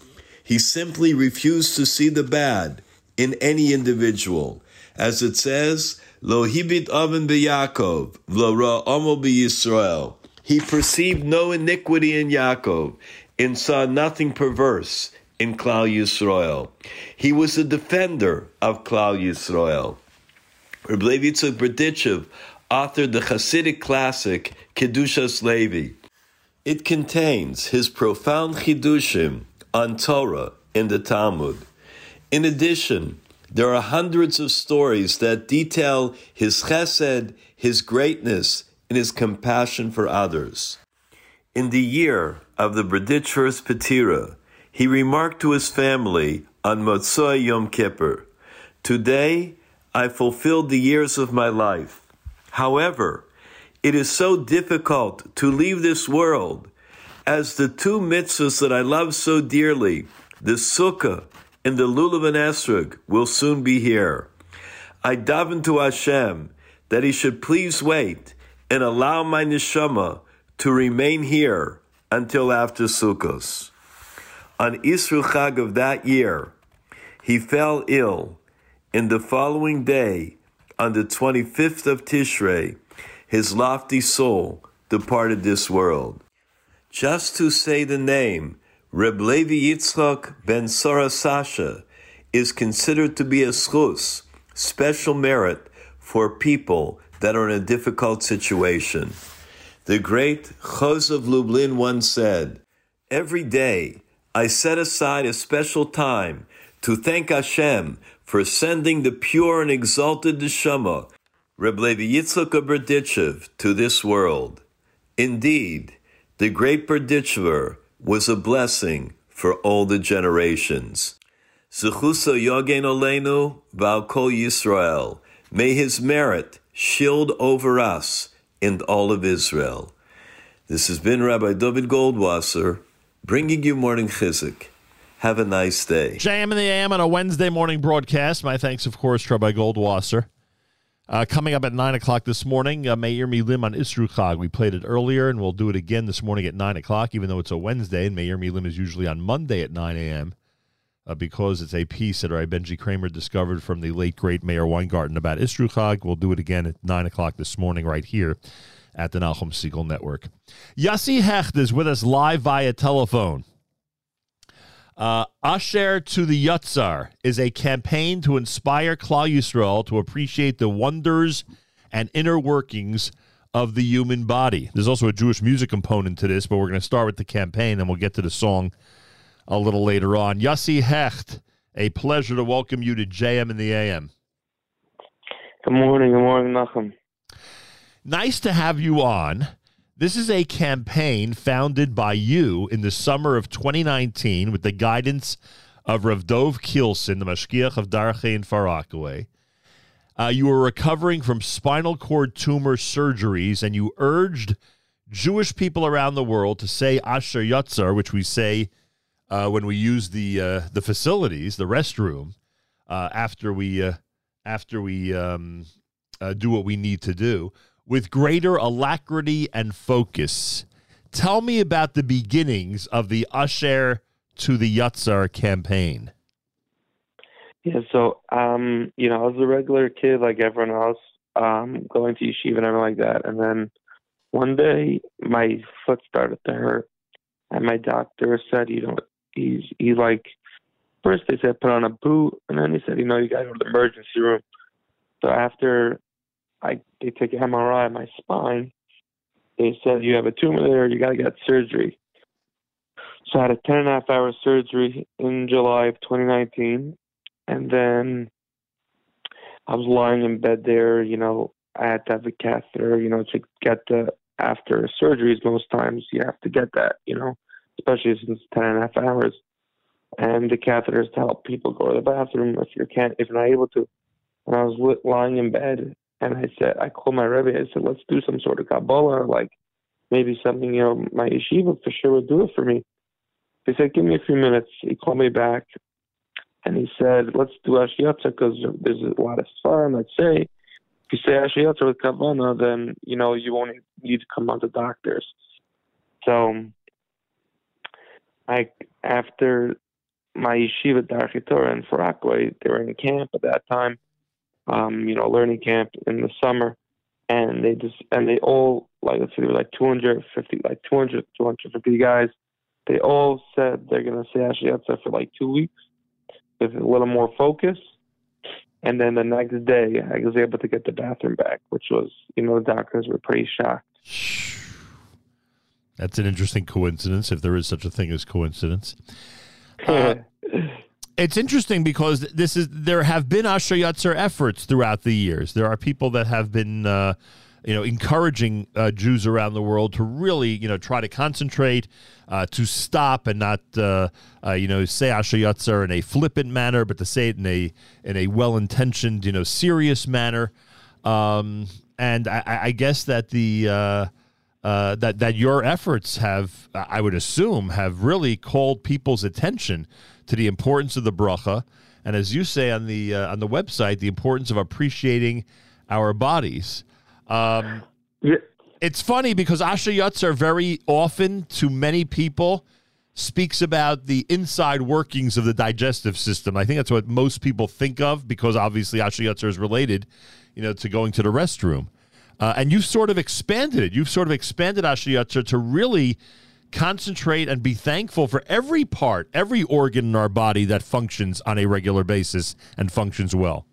He simply refused to see the bad in any individual. As it says, Lo hibit oven b'Yakov, lo ra omo b'Yisrael. He perceived no iniquity in Yaakov and saw nothing perverse in Klal Yisrael. He was a defender of Klal Yisrael. Reb Levi Yitzchak Berditchev authored the Hasidic classic Kedushas Levi. It contains his profound chidushim on Torah in the Talmud. In addition, there are hundreds of stories that detail his chesed, his greatness, and his compassion for others. In the year of the Berditcher's Petira, he remarked to his family on Motzoi Yom Kippur, Today I fulfilled the years of my life. However, it is so difficult to leave this world as the two mitzvahs that I love so dearly, the Sukkah and the Lulav and Esrog, will soon be here. I daven to Hashem that He should please wait and allow my neshama to remain here until after Sukkos. On Isru Chag of that year, he fell ill, and the following day, on the 25th of Tishrei, his lofty soul departed this world. Just to say the name, Reb Levi Yitzchak ben Sora Sasha is considered to be a schus, special merit for people that are in a difficult situation. The great Chozeh of Lublin once said, Every day I set aside a special time to thank Hashem for sending the pure and exalted Neshama, Reb Levi Yitzchak Berditchev, to this world. Indeed, the great Berditchever was a blessing for all the generations. Zechusa Yogen Olenu Kol Yisrael. May his merit shield over us and all of Israel. This has been Rabbi David Goldwasser bringing you morning chizuk. Have a nice day. JM in the AM on a Wednesday morning broadcast. My thanks, of course, to Rabbi Goldwasser. Uh, coming up at 9 o'clock this morning, uh, Meir Milim on Isru Chag. We played it earlier, and we'll do it again this morning at 9 o'clock, even though it's a Wednesday, and Meir Milim is usually on Monday at 9 a.m. Uh, because it's a piece that Rabbi Benji Kramer discovered from the late, great Meir Weingarten about Isru Chag. We'll do it again at 9 o'clock this morning right here at the Nachum Segal Network. Yossi Hecht is with us live via telephone. Uh, Asher to the Yatzar is a campaign to inspire Klal Yisrael to appreciate the wonders and inner workings of the human body. There's also a Jewish music component to this, but we're going to start with the campaign and we'll get to the song a little later on. Yossi Hecht, a pleasure to welcome you to JM in the AM. Good morning. Good morning, Nachum. Nice to have you on. This is a campaign founded by you in the summer of 2019 with the guidance of Rav Dov Kielson, the Mashgiach of Darche in Far Rockaway. uh, you were recovering from spinal cord tumor surgeries, and you urged Jewish people around the world to say Asher Yatzar, which we say uh, when we use the uh, the facilities, the restroom, uh, after we uh, after we um, uh, do what we need to do, with greater alacrity and focus. Tell me about the beginnings of the Asher to the Yatzar campaign. Yeah, so um, you know, I was a regular kid like everyone else, um, going to yeshiva and everything like that. And then one day my foot started to hurt and my doctor said, you know, he's he like first they said put on a boot and then he said, you know, you gotta go to the emergency room. So after I they took an MRI of my spine, they said you have a tumor there, you gotta get surgery. So I had a ten and a half hour surgery in July of twenty nineteen and then I was lying in bed there, you know, I had to have a catheter, you know, to get the after surgeries most times you have to get that, you know, especially since it's ten and a half hours. And the catheters to help people go to the bathroom if you can't if you're not able to. And I was lying in bed and I said I called my Rebbe, I said, Let's do some sort of Kabbalah, like maybe something, you know, my yeshiva for sure would do it for me. He said, Give me a few minutes. He called me back and he said, let's do Asher Yatzar because there's a lot of farm. Let's say if you say Asher Yatzar with Kavana, then you know you won't need to come on to doctors. So, I after my yeshiva Darchei Torah in Far Rockaway, they were in camp at that time, um, you know, learning camp in the summer, and they just and they all like let's say there were like 250, like 200, 250 guys. They all said they're gonna say Asher Yatzar for like two weeks with a little more focus. And then the next day, I was able to get the bathroom back, which was, you know, the doctors were pretty shocked. That's an interesting coincidence, if there is such a thing as coincidence. [LAUGHS] Uh, it's interesting because this is there have been Asher Yatzer efforts throughout the years. There are people that have been, uh, you know, encouraging uh, Jews around the world to really, you know, try to concentrate, uh, to stop and not, uh, uh, you know, say Asher Yatzer in a flippant manner, but to say it in a in a well intentioned, you know, serious manner. Um, and I, I guess that the uh, that that your efforts have, I would assume, have really called people's attention to the importance of the bracha, and as you say on the uh, on the website, the importance of appreciating our bodies. Um, It's funny because Asher Yatzer very often, to many people, speaks about the inside workings of the digestive system. I think that's what most people think of because obviously Asher Yatzer is related, you know, to going to the restroom. Uh, and you've sort of expanded it. You've sort of expanded Yatzer to really concentrate and be thankful for every part, every organ in our body that functions on a regular basis and functions well.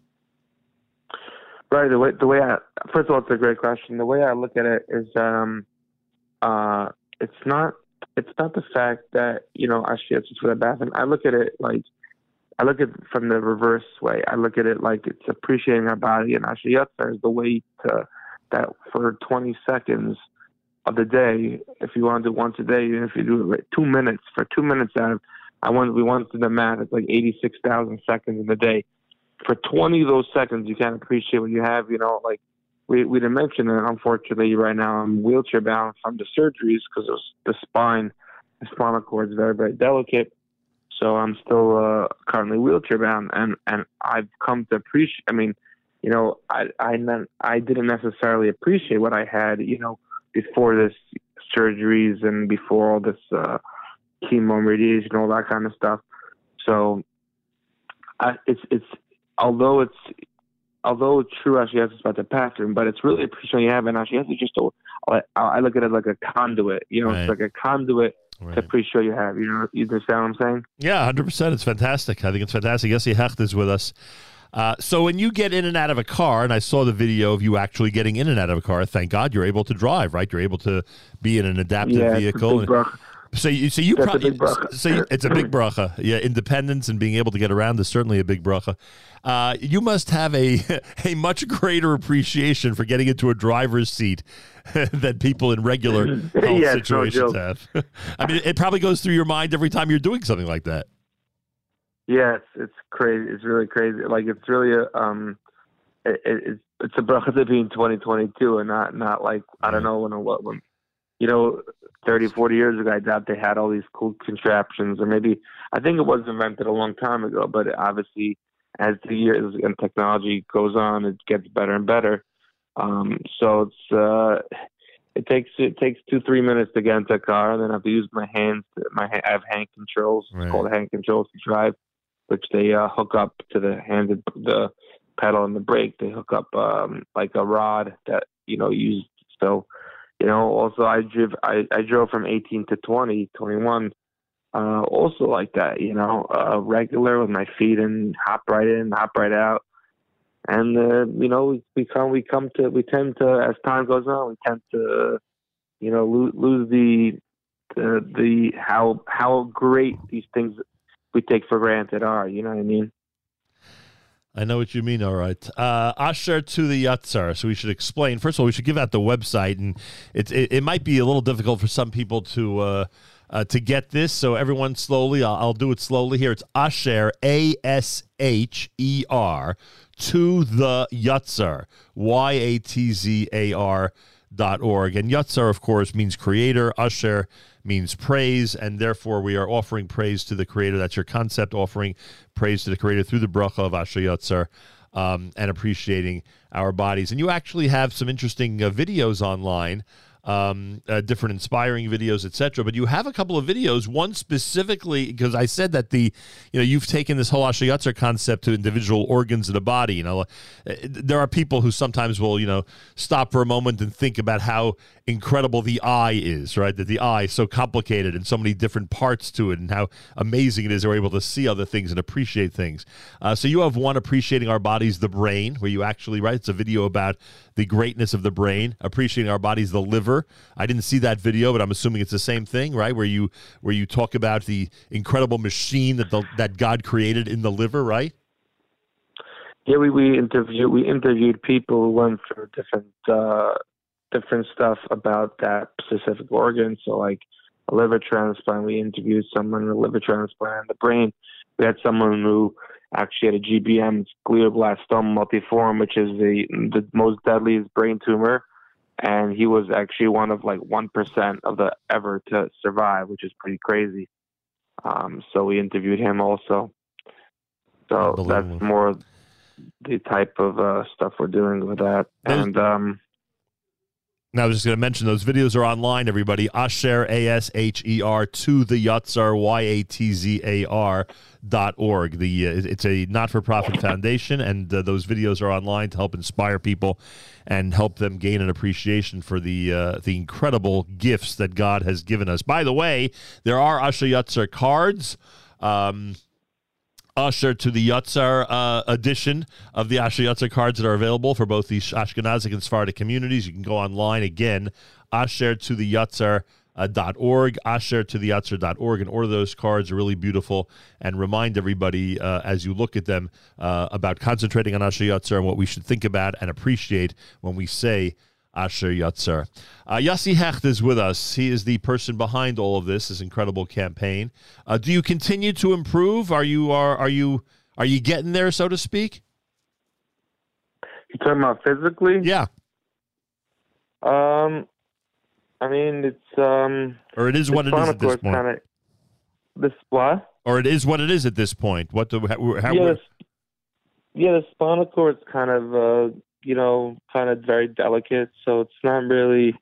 Right. The way the way I first of all, it's a great question. The way I look at it is, um, uh, it's not it's not the fact that you know actually it's just for the bathroom. I look at it like I look at it from the reverse way. I look at it like it's appreciating our body, and actually is the way to that for 20 seconds of the day. If you want to do once a day, even if you do it two minutes for two minutes out of I want we went to the math. It's like 86,000 seconds in the day for 20 of those seconds, you can't appreciate what you have. You know, like we we didn't mention it. Unfortunately, right now I'm wheelchair bound from the surgeries because the spine, the spinal cord is very very delicate. So I'm still uh, currently wheelchair bound, and and I've come to appreciate. I mean, you know, I I I didn't necessarily appreciate what I had. You know, before this surgeries and before all this uh, chemo, radiation, all that kind of stuff. So I, it's it's although it's although it's true actually it's about the bathroom, but it's really appreciating you have and actually it's just a, I, I look at it like a conduit. You know, Right. it's like a conduit to appreciate you have. You know, you understand what I'm saying? Yeah, hundred percent. It's fantastic. I think it's fantastic. Yossi Hecht is with us. Uh, so when you get in and out of a car, and I saw the video of you actually getting in and out of a car. Thank God you're able to drive, right? You're able to be in an adaptive Yeah, it's a vehicle. big bracha. So you, so you, That's probably, so you, it's a big [CLEARS THROAT] bracha. Yeah, independence and being able to get around is certainly a big bracha. Uh, you must have a [LAUGHS] a much greater appreciation for getting into a driver's seat [LAUGHS] than people in regular [LAUGHS] health Yeah, it's no situations have. I mean, it probably goes through your mind every time you're doing something like that. Yeah, it's it's crazy. It's really crazy. Like it's really a um, it, it, it's it's a bracha to be in 2022 and not not like I don't know when or what when you know 30 40 years ago I doubt they had all these cool contraptions or maybe I think it was invented a long time ago but obviously as the years and technology goes on it gets better and better um so it's uh it takes it takes two three minutes to get into a car and then I have to use my hands to, my I have hand controls Right. it's called hand controls to drive which they uh, hook up to the handed the pedal and the brake. They hook up um, like a rod that you know used. So you know, also I drove I, I drove from 18 to 20, 21. Uh, also like that, you know, uh, regular with my feet and hop right in, hop right out. And uh, you know, we, we come we come to we tend to as time goes on, we tend to you know lose, lose the the the how how great these things we take for granted are. You know what I mean? I know what you mean. All right, uh, Asher to the Yatzar. So we should explain. First of all, we should give out the website, and it it, it might be a little difficult for some people to uh, uh, to get this. So everyone, slowly, I'll, I'll do it slowly here. It's Asher A S H E R to the Yatzar Y A T Z A R org. And Yatzar, of course, means creator. usher means praise, and therefore we are offering praise to the creator. That's your concept, offering praise to the creator through the bracha of Asher Yatzar. Um, and appreciating our bodies. And you actually have some interesting uh, videos online, um, uh, different inspiring videos, etc. But you have a couple of videos. One specifically because I said that the, you know, you've taken this whole Asher Yatzar concept to individual organs of the body. You know, Uh, there are people who sometimes will, you know, stop for a moment and think about how incredible the eye is, right? That the eye is so complicated and so many different parts to it, and how amazing it is they're able to see other things and appreciate things. Uh, so you have one appreciating our bodies, the brain, where you actually, right? It's a video about the greatness of the brain, appreciating our bodies, the liver. I didn't see that video, but I'm assuming it's the same thing, right? Where you where you talk about the incredible machine that the, that God created in the liver, right? Yeah, we we interviewed we interviewed people who went through different uh, different stuff about that specific organ. So like a liver transplant, we interviewed someone with a liver transplant in the brain. We had someone who actually had a GBM, glioblastoma multiforme, which is the the most deadliest brain tumor. And he was actually one of like one percent of the ever to survive, which is pretty crazy. Um, so we interviewed him also. So that's more the type of uh, stuff we're doing with that. And um, Now, I was just going to mention those videos are online, everybody. Asher, A S H E R, to the Yatzar, Y A T Z A R dot org. The, uh, it's a not for profit foundation, and uh, those videos are online to help inspire people and help them gain an appreciation for the, uh, the incredible gifts that God has given us. By the way, there are Asher Yatzar cards. Um, Asher to the Yatzar uh, edition of the Asher Yatzar cards that are available for both the Ashkenazic and Sephardic communities. You can go online again, Asher to the Yatzar. Uh, dot org, Asher to the Yatzar.org, and order those cards are really beautiful. And remind everybody uh, as you look at them uh, about concentrating on Asher Yatzar and what we should think about and appreciate when we say Asher Yatzar. Uh, Yossi Hecht is with us. He is the person behind all of this, this incredible campaign. Uh, do you continue to improve? Are you are are you are you getting there, so to speak? you talking about physically? Yeah. Um, I mean, it's um, Or it is what it is at this point. Kind of, the what? Or it is what it is at this point. What the how, how yeah, the, yeah, the spinal cord's kind of uh, you know, kind of very delicate, so it's not really.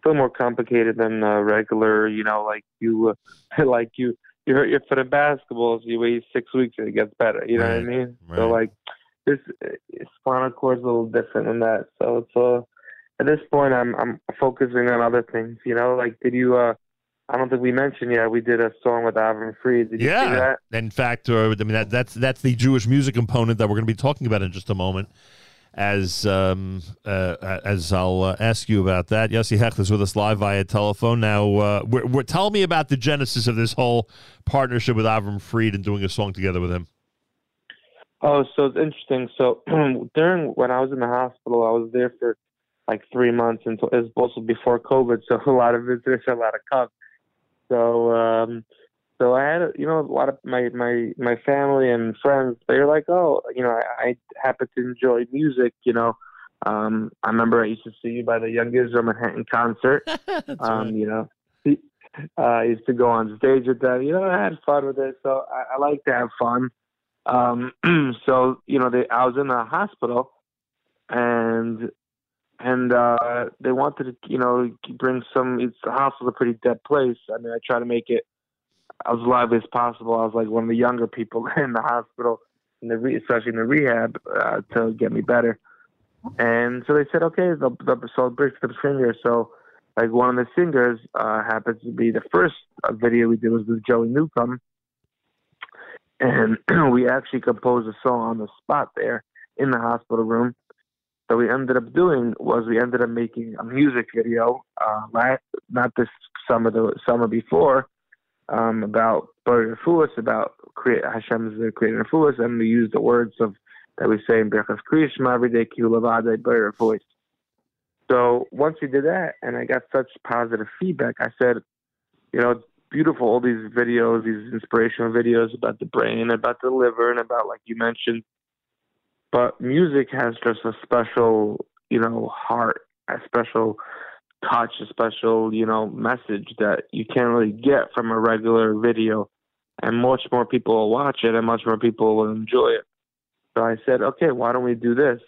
Still more complicated than uh, regular, you know, like you, uh, [LAUGHS] like you, you hurt your foot in basketball, so you wait six weeks and it gets better. You know what I Right, mean? So like, this spinal cord's a little different than that. So it's uh, at this point, I'm I'm focusing on other things. You know, like did you? uh I don't think we mentioned yet. We did a song with Avram Fried. Did you see Yeah. that? In fact, uh, I mean that that's that's the Jewish music component that we're going to be talking about in just a moment. As um, uh, as I'll uh, ask you about that, Yossi Hecht is with us live via telephone. Now, uh, we're, we're, tell me about the genesis of this whole partnership with Avram Fried and doing a song together with him. Oh, so it's interesting. So [CLEARS THROAT] during when I was in the hospital, I was there for like three months until it was also before COVID. So [LAUGHS] a lot of visitors, a lot of come. So um, So I had, you know, a lot of my my my family and friends. They were like, "Oh, you know, I, I happen to enjoy music. You know, um, I remember I used to see you by the Young Israel Manhattan concert. [LAUGHS] um, You know, uh, I used to go on stage with them. You know, I had fun with it. So I, I like to have fun. Um, [CLEARS THROAT] so you know, they, I was in the hospital, and and uh they wanted to, you know, bring some. It's the hospital's a pretty dead place. I mean, I try to make it as lively as possible. I was like one of the younger people [LAUGHS] in the hospital, in the re- especially in the rehab, uh, to get me better. And so they said, okay, they'll, they'll, so some singers. So like one of the singers uh, happens to be the first uh, video we did was with Joey Newcomb, and [CLEARS THROAT] we actually composed a song on the spot there in the hospital room. So we ended up doing was we ended up making a music video, uh, last, not this summer, the summer before, um, about Bari Refuas, about create Hashem's the creator of Refuas, and we use the words of that we say in Berachas Kriyishma every day, Ki Bari Refuas. So once we did that, and I got such positive feedback, I said, you know, it's beautiful all these videos, these inspirational videos about the brain, about the liver, and about like you mentioned. But music has just a special, you know, heart, a special touch, a special, you know, message that you can't really get from a regular video. And much more people will watch it and much more people will enjoy it. So I said, okay, why don't we do this?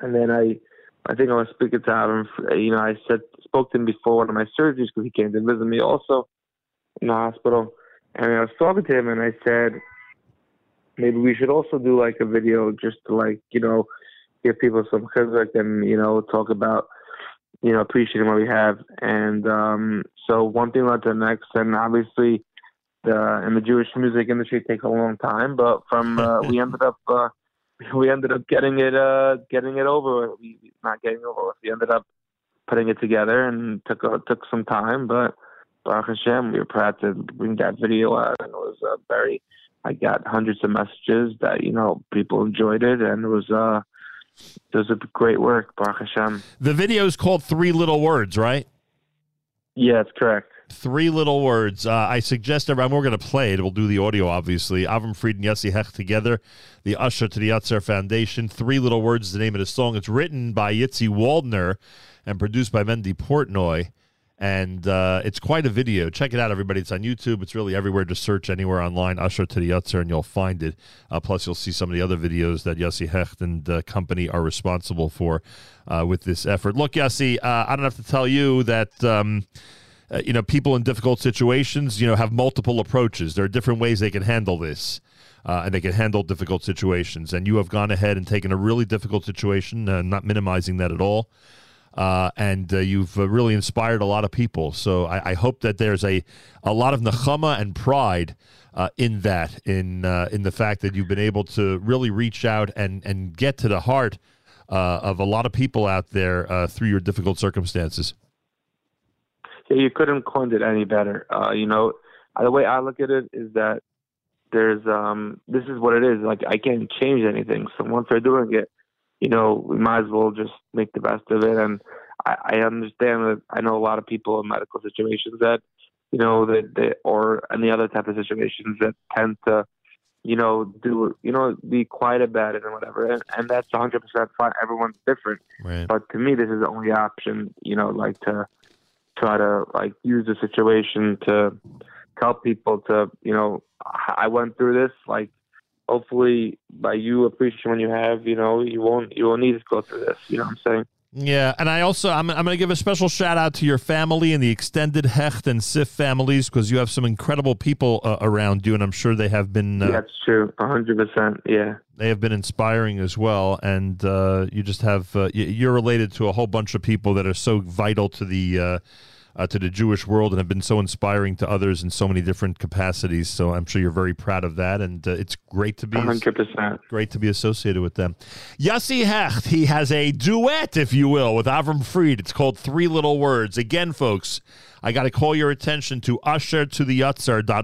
And then I, I think I was speaking to him. You know, I said spoke to him before one of my surgeries because he came to visit me also in the hospital. And I was talking to him, and I said, maybe we should also do like a video just to like you know give people some chizuk and you know talk about you know appreciating what we have. And um, so one thing led to the next, and obviously the in the Jewish music industry it takes a long time, but from uh, [LAUGHS] we ended up. Uh, [LAUGHS] we ended up getting it uh getting it over. We not getting over we ended up putting it together and took uh, took some time. But Baruch Hashem we were proud to bring that video out. And it was uh, very I got hundreds of messages that you know people enjoyed it. And it was uh was a great work Baruch Hashem The video is called Three Little Words, right? yeah it's correct Three little words. Uh, I suggest everyone, we're going to play it. We'll do the audio, obviously. Avram Fried and Yossi Hecht together, the Asher to the Yatzar Foundation. Three little words is the name of the song. It's written by Yitzi Waldner and produced by Mendy Portnoy. And uh, it's quite a video. Check it out, everybody. It's on YouTube. It's really everywhere. Just search anywhere online, Asher to the Yatzar, and you'll find it. Uh, plus, you'll see some of the other videos that Yossi Hecht and uh, company are responsible for uh, with this effort. Look, Yossi, uh, I don't have to tell you that. Um, uh, you know, people in difficult situations, you know, have multiple approaches. There are different ways they can handle this, uh, and they can handle difficult situations. And you have gone ahead and taken a really difficult situation, uh, not minimizing that at all. Uh, and uh, you've uh, really inspired a lot of people. So I, I hope that there's a, a lot of nechama and pride uh, in that, in uh, in the fact that you've been able to really reach out and and get to the heart of a lot of people out there through your difficult circumstances. yeah, you couldn't coined it any better. You know, the way I look at it is that there's um this is what it is. Like I can't change anything. So once they're doing it, you know, we might as well just make the best of it. And I, I understand that I know a lot of people in medical situations that, you know, that they or any other type of situations that tend to, you know, do you know, be quiet about it and whatever. And and that's hundred percent fine. Everyone's different. Right. But to me this is the only option, you know, like to try to like use the situation to tell people to you know I went through this like hopefully by you appreciating when you have you know you won't you won't need to go through this you know what I'm saying Yeah, and I also I'm, I'm going to give a special shout out to your family and the extended Hecht and Sif families because you have some incredible people uh, around you, and I'm sure they have been. Uh, yeah that's true hundred percent yeah They have been inspiring as well, and uh, you just have uh, you're related to a whole bunch of people that are so vital to the uh, to the Jewish world and have been so inspiring to others in so many different capacities. So I'm sure you're very proud of that, and uh, it's great to be hundred percent great to be associated with them. Yossi Hecht, he has a duet, if you will, with Avram Fried. It's called Three Little Words. Again, folks, I got to call your attention to usher to the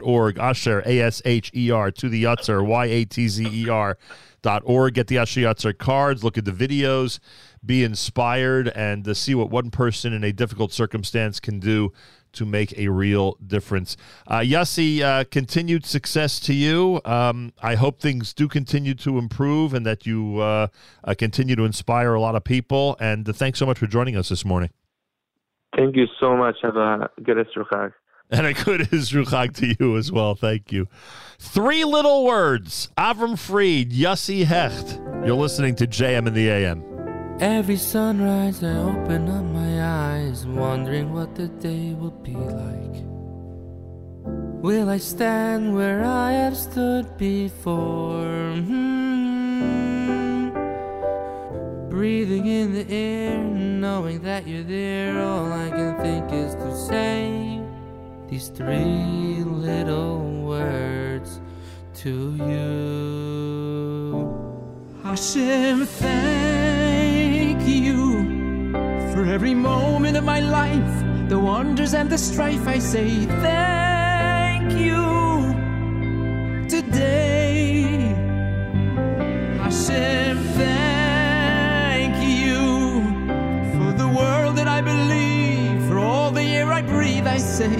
org. Usher, A S H E R, to the Yatzar, Y A T Z E R. Dot org. Get the Asher Yatzar cards, look at the videos, be inspired, and uh, see what one person in a difficult circumstance can do to make a real difference. Uh, Yossi, uh, continued success to you. Um, I hope things do continue to improve and that you uh, uh, continue to inspire a lot of people. And uh, thanks so much for joining us this morning. Thank you so much. Have a good Isru Chag. And a good [LAUGHS] Isru Chag to you as well. Thank you. Three little words Avram Fried, Yossi Hecht. You're listening to JM in the AM. Every sunrise, I open up my eyes, wondering what the day will be like. Will I stand where I have stood before? Hmm. Breathing in the air, knowing that you're there, all I can think is to say these three little words to you. Hashem, thank you for every moment of my life, the wonders and the strife. I say thank you today. Hashem, I believe, for all the air I breathe. I say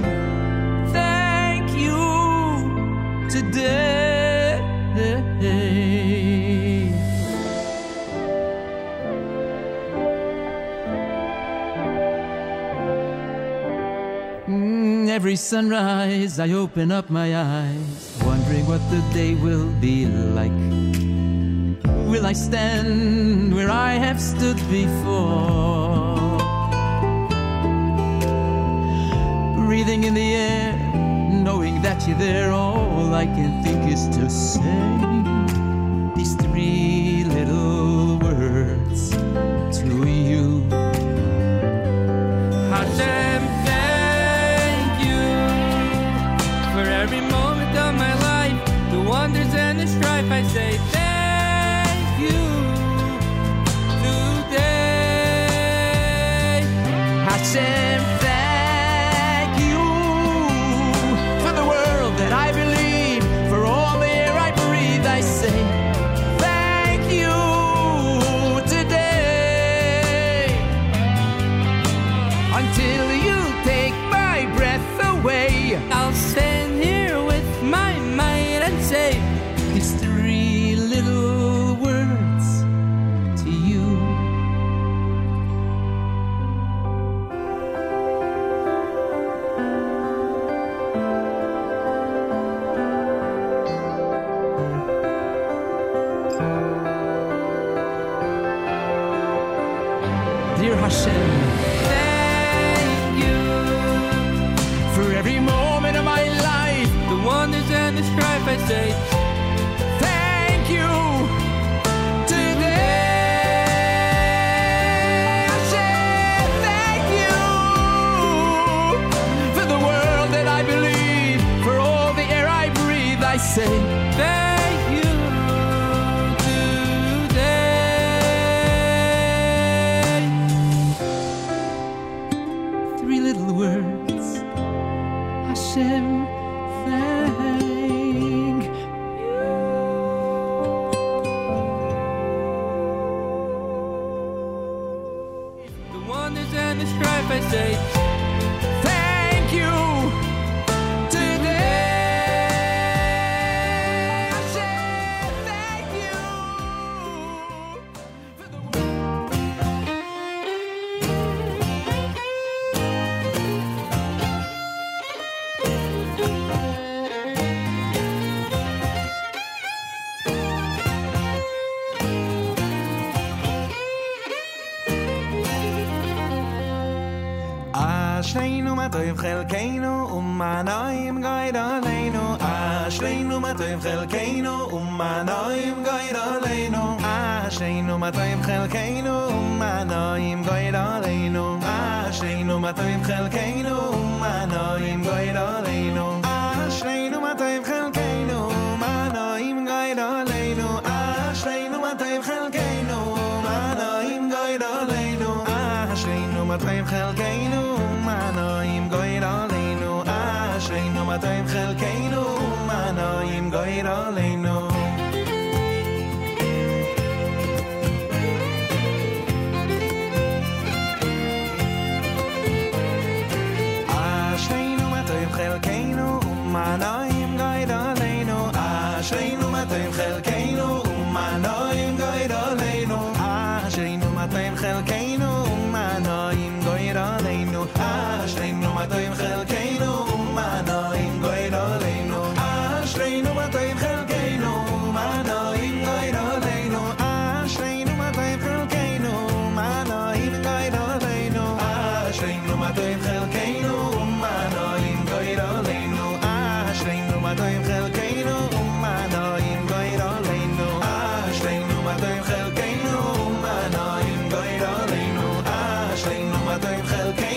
thank you today. Mm, Every sunrise, I open up my eyes, wondering what the day will be like. Will I stand where I have stood before? Breathing in the air, knowing that you're there, all I can think is to say these three עם חלקנו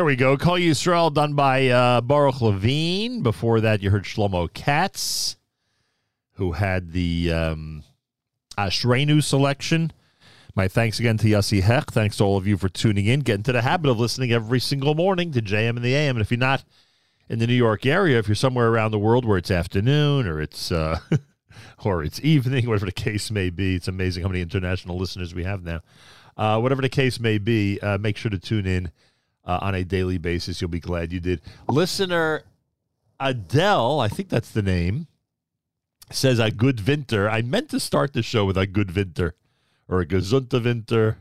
There we go. Call You Yisrael done by uh, Baruch Levine. Before that, you heard Shlomo Katz, who had the um, Ashrenu selection. My thanks again to Yossi Hecht. Thanks to all of you for tuning in. Get into the habit of listening every single morning to JM and the AM. And if you're not in the New York area, if you're somewhere around the world where it's afternoon or it's uh, [LAUGHS] or it's evening, whatever the case may be, it's amazing how many international listeners we have now. Uh, whatever the case may be, uh, make sure to tune in uh, on a daily basis. You'll be glad you did. Listener Adele, I think that's the name, says a good winter. I meant to start the show with a good winter or a gesunte winter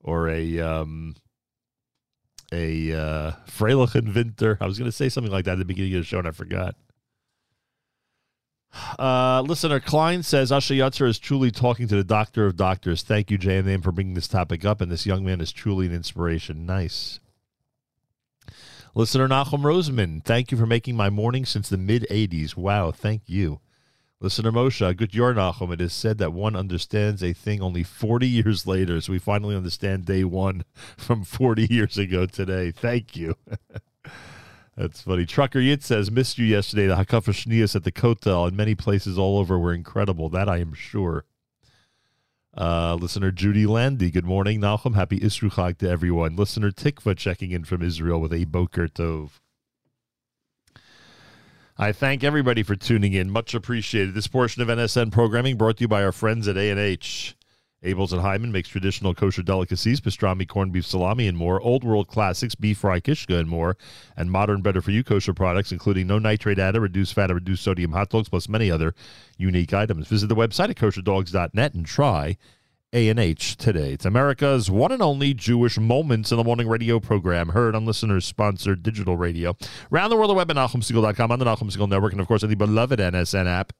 or a um a uh freilichen winter. I was going to say something like that at the beginning of the show and I forgot. Uh, listener Klein says Asher Yatzar is truly talking to the doctor of doctors. Thank you, JNM, for bringing this topic up, and this young man is truly an inspiration. Nice. Listener Nachum Roseman, thank you for making my morning since the mid 80s. Wow, thank you. Listener Moshe, good your Nachum. It is said that one understands a thing only 40 years later, so we finally understand day one [LAUGHS] from 40 years ago today. Thank you. [LAUGHS] That's funny. Trucker Yit says, missed you yesterday. The Hakafa Shnias at the Kotel and many places all over were incredible. That I am sure. Uh, listener Judy Landy, good morning, Nachum. Happy Isru Chag to everyone. Listener Tikva checking in from Israel with a Boker Tov. I thank everybody for tuning in. Much appreciated. This portion of NSN programming brought to you by our friends at A&H. Abeles and Heymann makes traditional kosher delicacies, pastrami, corned beef, salami, and more. Old world classics, beef fry, kishka, and more. And modern, better for you kosher products, including no nitrate added, reduced fat, and reduced sodium hot dogs, plus many other unique items. Visit the website at kosherdogs.net and try A&H today. It's America's one and only Jewish Moments in the Morning radio program, heard on listeners-sponsored digital radio. Around the world, the web at NachumSegal.com, on the Nachum Segal Network, and of course, on the beloved NSN app.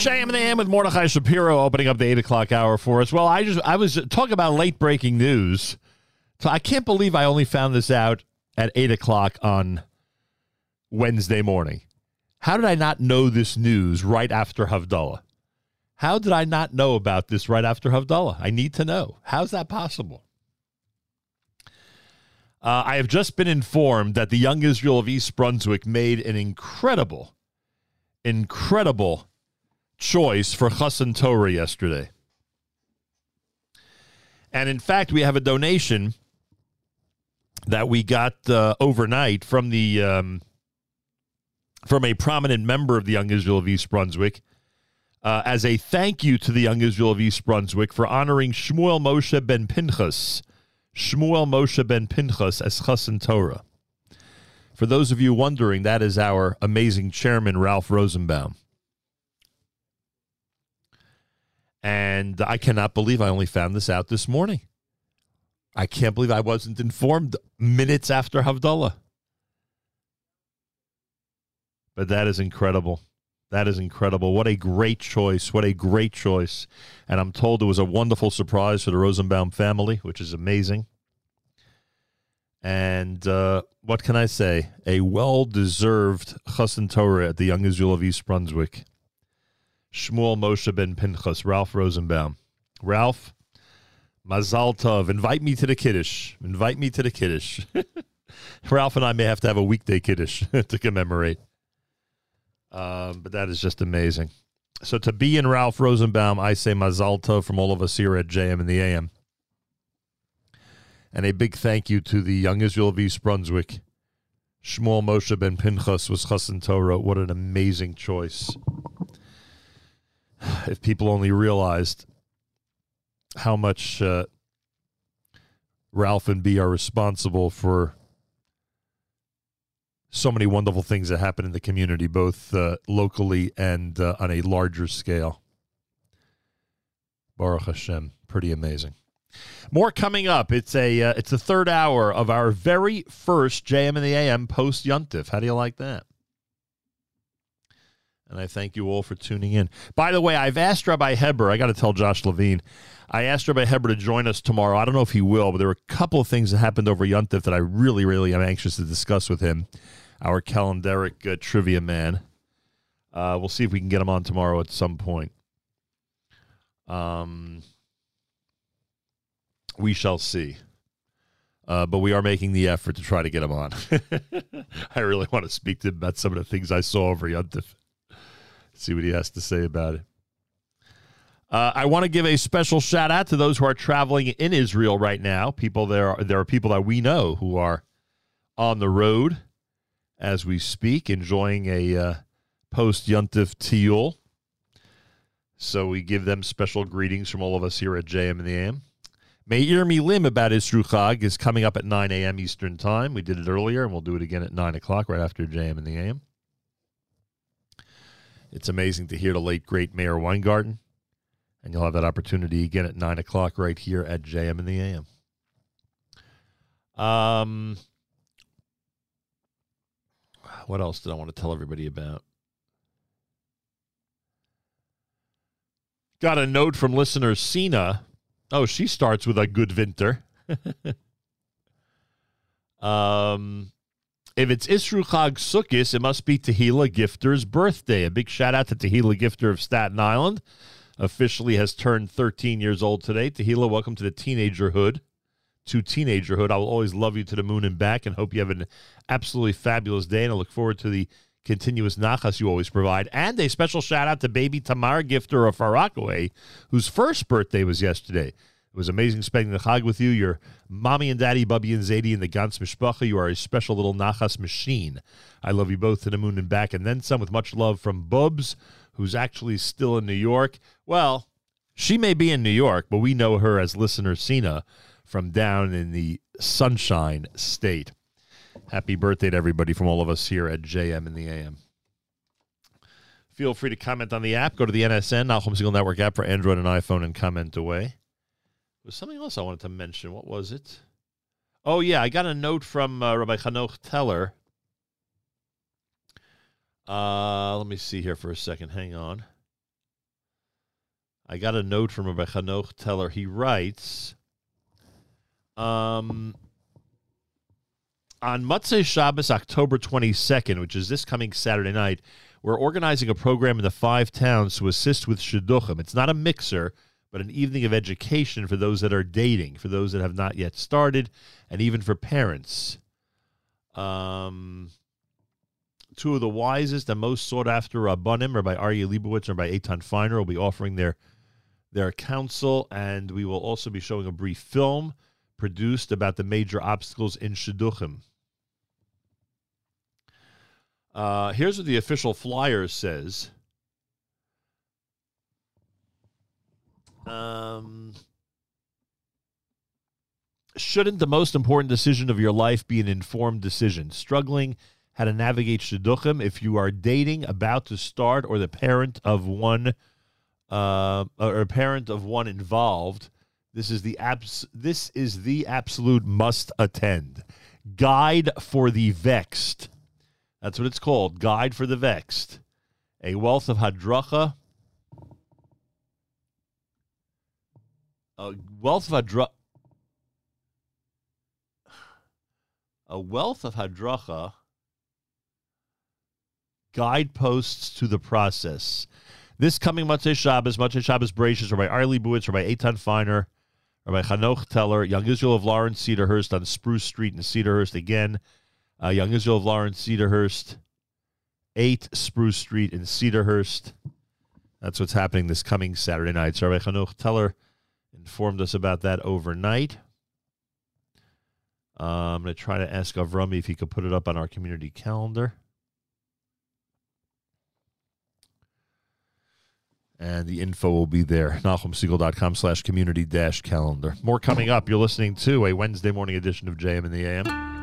The AM with Mordechai Shapiro opening up the eight o'clock hour for us. Well, I just I was talking about late breaking news. So I can't believe I only found this out at eight o'clock on Wednesday morning. How did I not know this news right after Havdalah? How did I not know about this right after Havdalah? I need to know. How's that possible? Uh, I have just been informed that the Young Israel of East Brunswick made an incredible, incredible choice for Chassan Torah yesterday. And in fact, we have a donation that we got uh, overnight from the um, from a prominent member of the Young Israel of East Brunswick uh, as a thank you to the Young Israel of East Brunswick for honoring Shmuel Moshe ben Pinchas, Shmuel Moshe ben Pinchas as Chassan Torah. For those of you wondering, that is our amazing chairman, Ralph Rosenbaum. And I cannot believe I only found this out this morning. I can't believe I wasn't informed minutes after Havdalah. But that is incredible. That is incredible. What a great choice. What a great choice. And I'm told it was a wonderful surprise for the Rosenbaum family, which is amazing. And uh, what can I say? A well deserved Chassan Torah at the Young Israel of East Brunswick. Shmuel Moshe ben Pinchas, Ralph Rosenbaum. Ralph, Mazal Tov, invite me to the Kiddush. Invite me to the Kiddush. [LAUGHS] Ralph and I may have to have a weekday Kiddush [LAUGHS] to commemorate. Um, but that is just amazing. So to be in Ralph Rosenbaum, I say Mazal Tov from all of us here at JM and the AM. And a big thank you to the Young Israel of East Brunswick. Shmuel Moshe ben Pinchas was Chassan Torah. What an amazing choice. [SIGHS] If people only realized how much uh, Ralph and B are responsible for so many wonderful things that happen in the community, both uh, locally and uh, on a larger scale. Baruch Hashem, pretty amazing. More coming up. It's a uh, it's the third hour of our very first JM and the AM post Yuntif. How do you like that? And I thank you all for tuning in. By the way, I've asked Rabbi Heber. I got to tell Josh Levine. I asked Rabbi Heber to join us tomorrow. I don't know if he will, but there were a couple of things that happened over Yuntif that I really, really am anxious to discuss with him. Our calendaric uh, trivia man. Uh, we'll see if we can get him on tomorrow at some point. Um, we shall see. Uh, but we are making the effort to try to get him on. [LAUGHS] I really want to speak to him about some of the things I saw over Yuntif. See what he has to say about it. Uh, I want to give a special shout out to those who are traveling in Israel right now. People there, are, there are people that we know who are on the road as we speak, enjoying a uh, post Yuntif Tiyul. So we give them special greetings from all of us here at JM and the AM. Meir Milim about Isru is coming up at 9 a.m. Eastern Time. We did it earlier, and we'll do it again at 9 o'clock right after JM and the AM. It's amazing to hear the late, great Meir Weingarten. And you'll have that opportunity again at 9 o'clock right here at JM in the AM. Um, what else did I want to tell everybody about? Got a note from listener Sina. Oh, she starts with a good winter. [LAUGHS] um, if it's Isru Chag Sukkis, it must be Tehila Gifter's birthday. A big shout out to Tehila Gifter of Staten Island. officially has turned 13 years old today. Tehila, welcome to the teenagerhood. To teenagerhood. I will always love you to the moon and back and hope you have an absolutely fabulous day. And I look forward to the continuous nachas you always provide. And a special shout out to baby Tamar Gifter of Far Rockaway, whose first birthday was yesterday. It was amazing spending the Chag with you. Your mommy and daddy, Bubby and Zadie, and the Gans Mishpacha. You are a special little nachas machine. I love you both to the moon and back, and then some with much love from Bubs, who's actually still in New York. Well, she may be in New York, but we know her as listener Sina from down in the Sunshine State. Happy birthday to everybody from all of us here at JM in the AM. Feel free to comment on the app. Go to the NSN, Nachum Segal Network app for Android and iPhone and comment away. Was something else I wanted to mention. What was it? Oh, yeah. I got a note from uh, Rabbi Chanoch Teller. Uh, let me see here for a second. Hang on. I got a note from Rabbi Chanoch Teller. He writes, um, on Motzei Shabbos, October 22nd, which is this coming Saturday night, we're organizing a program in the five towns to assist with shidduchim. It's not a mixer, but an evening of education for those that are dating, for those that have not yet started, and even for parents. Um, two of the wisest and most sought after rabbanim, by Aryeh Leibowitz and by Eitan Feiner, will be offering their their counsel, and we will also be showing a brief film produced about the major obstacles in shidduchim. Uh, here's what the official flyer says. Um, shouldn't the most important decision of your life be an informed decision? Struggling how to navigate shidduchim if you are dating, about to start, or the parent of one, uh, or parent of one involved. This is the abs- This is the absolute must attend guide for the vexed. That's what it's called. Guide for the vexed. A wealth of hadracha. A wealth of hadra. A wealth of hadracha. Guideposts to the process. This coming Motzei Shabbos, Motzei Shabbos Bereishis, Rabbi Buitz, Rabbi Eitan Feiner, or Rabbi Chanoch Teller, Young Israel of Lawrence Cedarhurst on Spruce Street in Cedarhurst. Again, uh, Young Israel of Lawrence Cedarhurst, 8 Spruce Street in Cedarhurst. That's what's happening this coming Saturday night. So Rabbi Chanoch Teller informed us about that overnight. Uh, I'm going to try to ask Avrami if he could put it up on our community calendar. And the info will be there. NachumSegal.com slash community dash calendar. More coming up. You're listening to a Wednesday morning edition of JM in the AM.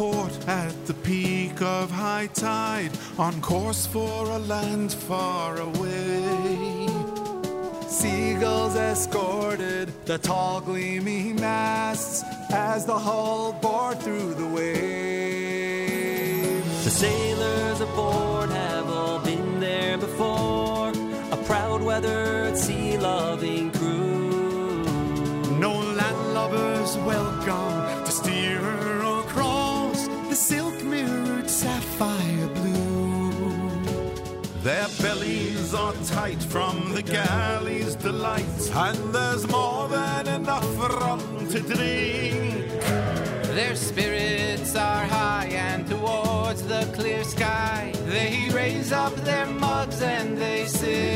Port at the peak of high tide, on course for a land far away. Seagulls escorted the tall gleaming masts as the hull bore through the waves. The sailors aboard have all been there before. A proud weathered from the galley's delight, and there's more than enough rum to drink. Their spirits are high and towards the clear sky they raise up their mugs and they sing.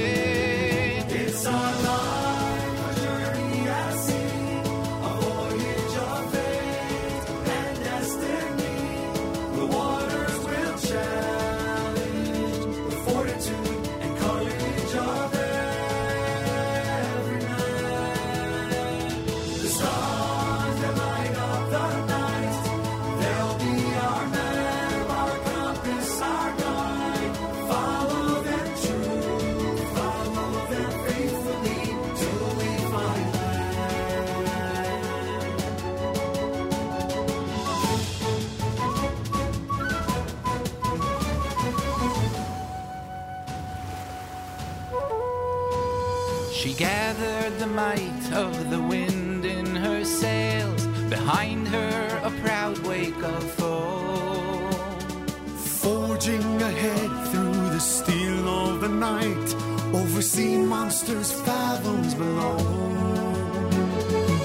Might of the wind in her sails, behind her a proud wake of foam. Forging ahead through the steel of the night, over sea monsters fathoms below.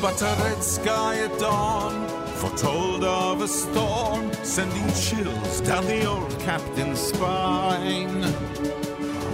But a red sky at dawn foretold of a storm, sending chills down the old captain's spine.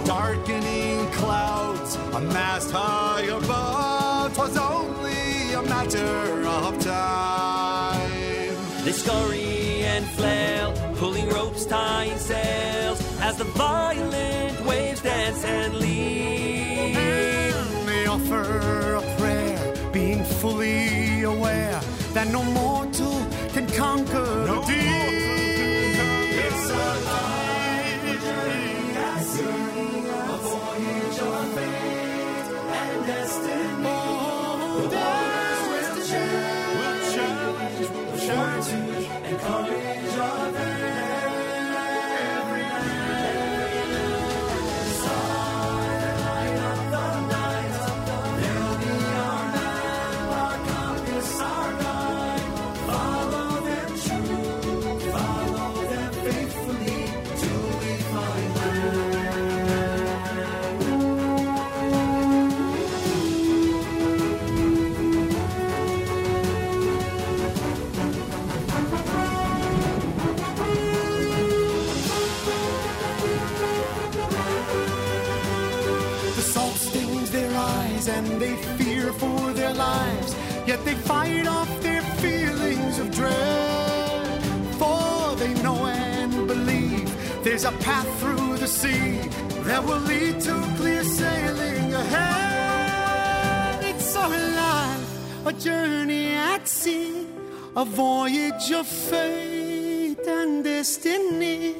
Darkening clouds amassed high above. above, 'twas only a matter of time. They scurry and flail, pulling ropes, tying sails, as the violent waves dance and lead. And they offer a prayer, being fully aware that no mortal can conquer the path through the sea that will lead to clear sailing ahead. It's our life, a journey at sea, a voyage of fate and destiny.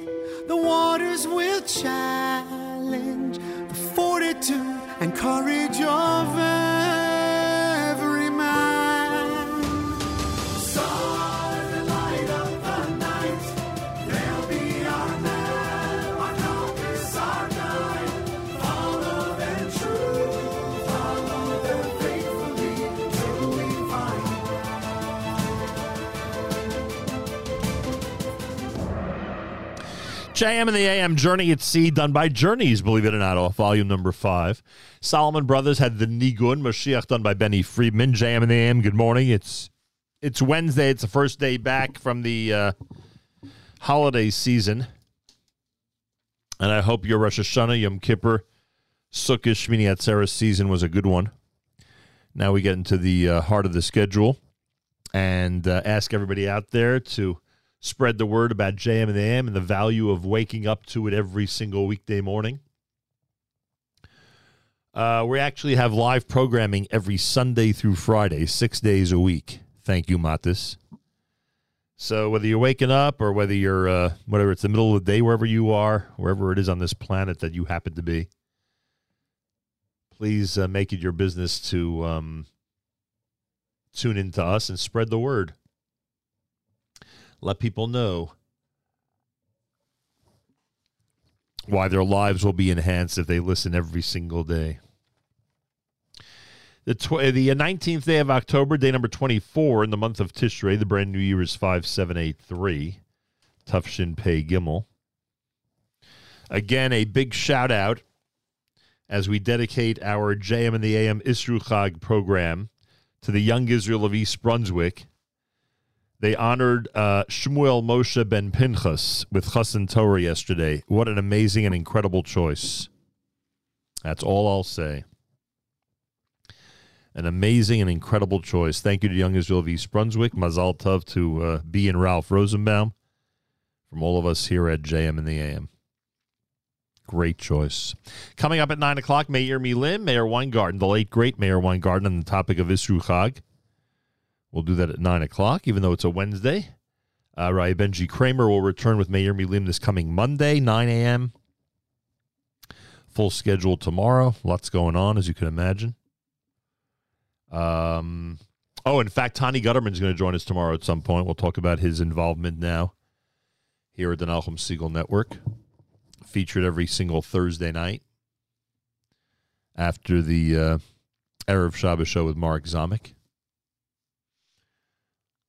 The waters will challenge the fortitude and courage of every JM in the AM Journey at Sea, done by Journeys, believe it or not, off volume number five. Solomon Brothers had the Nigun, Mashiach, done by Benny Friedman. JM in the AM, good morning. It's it's Wednesday. It's the first day back from the uh, holiday season. And I hope your Rosh Hashanah, Yom Kippur, Sukkot, Shmini Atzeres season was a good one. Now we get into the uh, heart of the schedule and uh, ask everybody out there to spread the word about JM in the AM and the value of waking up to it every single weekday morning. Uh, we actually have live programming every Sunday through Friday, six days a week. Thank you, Matis. So whether you're waking up or whether you're uh, whether it's the middle of the day, wherever you are, wherever it is on this planet that you happen to be, please uh, make it your business to um, tune into us and spread the word. Let people know why their lives will be enhanced if they listen every single day. The tw- uh, the uh, nineteenth day of October, day number twenty four in the month of Tishrei. The brand new year is five seven eight three. Tav Shin Pei Gimel. Again, a big shout out as we dedicate our JM in the AM Isru Chag program to the young Israel of East Brunswick. They honored uh, Shmuel Moshe ben Pinchas with Chassan Torah yesterday. What an amazing and incredible choice. That's all I'll say. An amazing and incredible choice. Thank you to Young Israel of East Brunswick. Mazal Tov to uh, B and Ralph Rosenbaum from all of us here at JM in the AM. Great choice. Coming up at 9 o'clock, Meir Milim, Meir Weingarten, the late great Meir Weingarten, on the topic of Isru Chag. We'll do that at 9 o'clock, even though it's a Wednesday. Uh, Rai Benji Kramer will return with Meir Milim this coming Monday, 9 a.m. Full schedule tomorrow. Lots going on, as you can imagine. Um, oh, in fact, Tani Gutterman's going to join us tomorrow at some point. We'll talk about his involvement now here at the Nachum Segal Network. Featured every single Thursday night after the uh, Erev Shabbos show with Mark Zomick.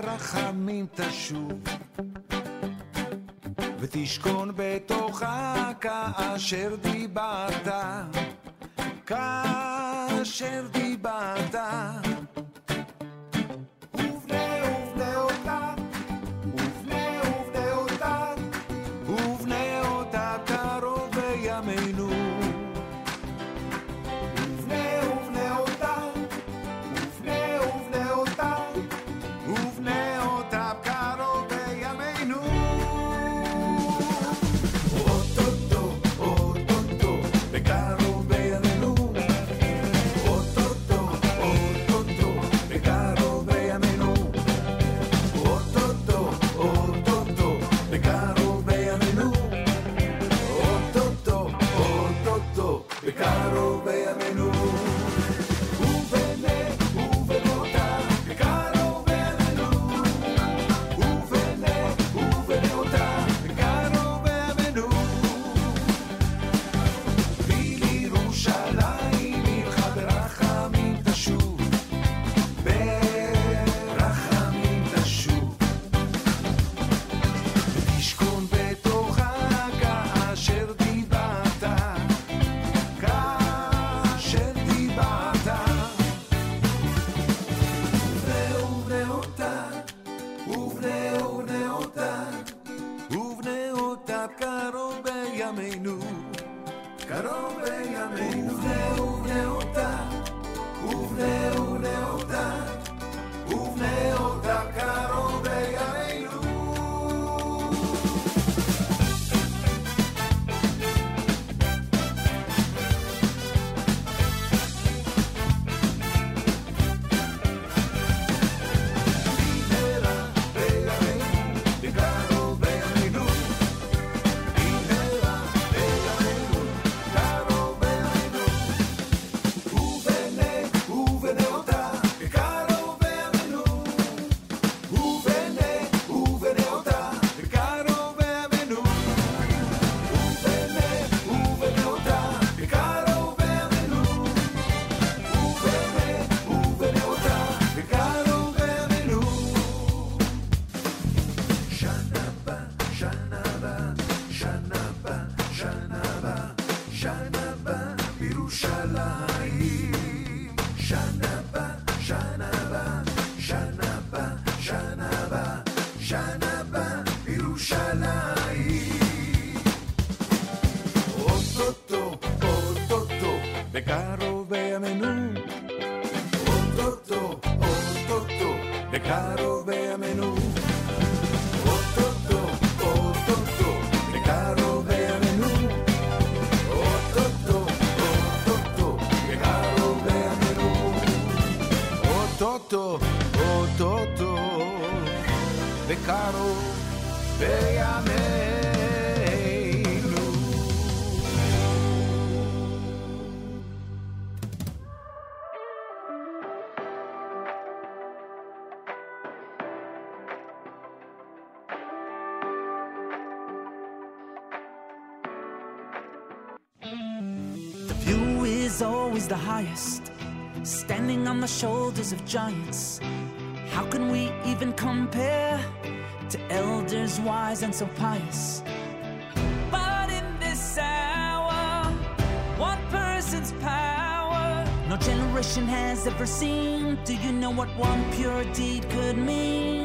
ברחמים תשוב, ותשכון בתוך כאשר דיברת, כאשר דיברת. the highest, standing on the shoulders of giants. How can we even compare to elders wise and so pious? But in this hour, one person's power no generation has ever seen. Do you know what one pure deed could mean?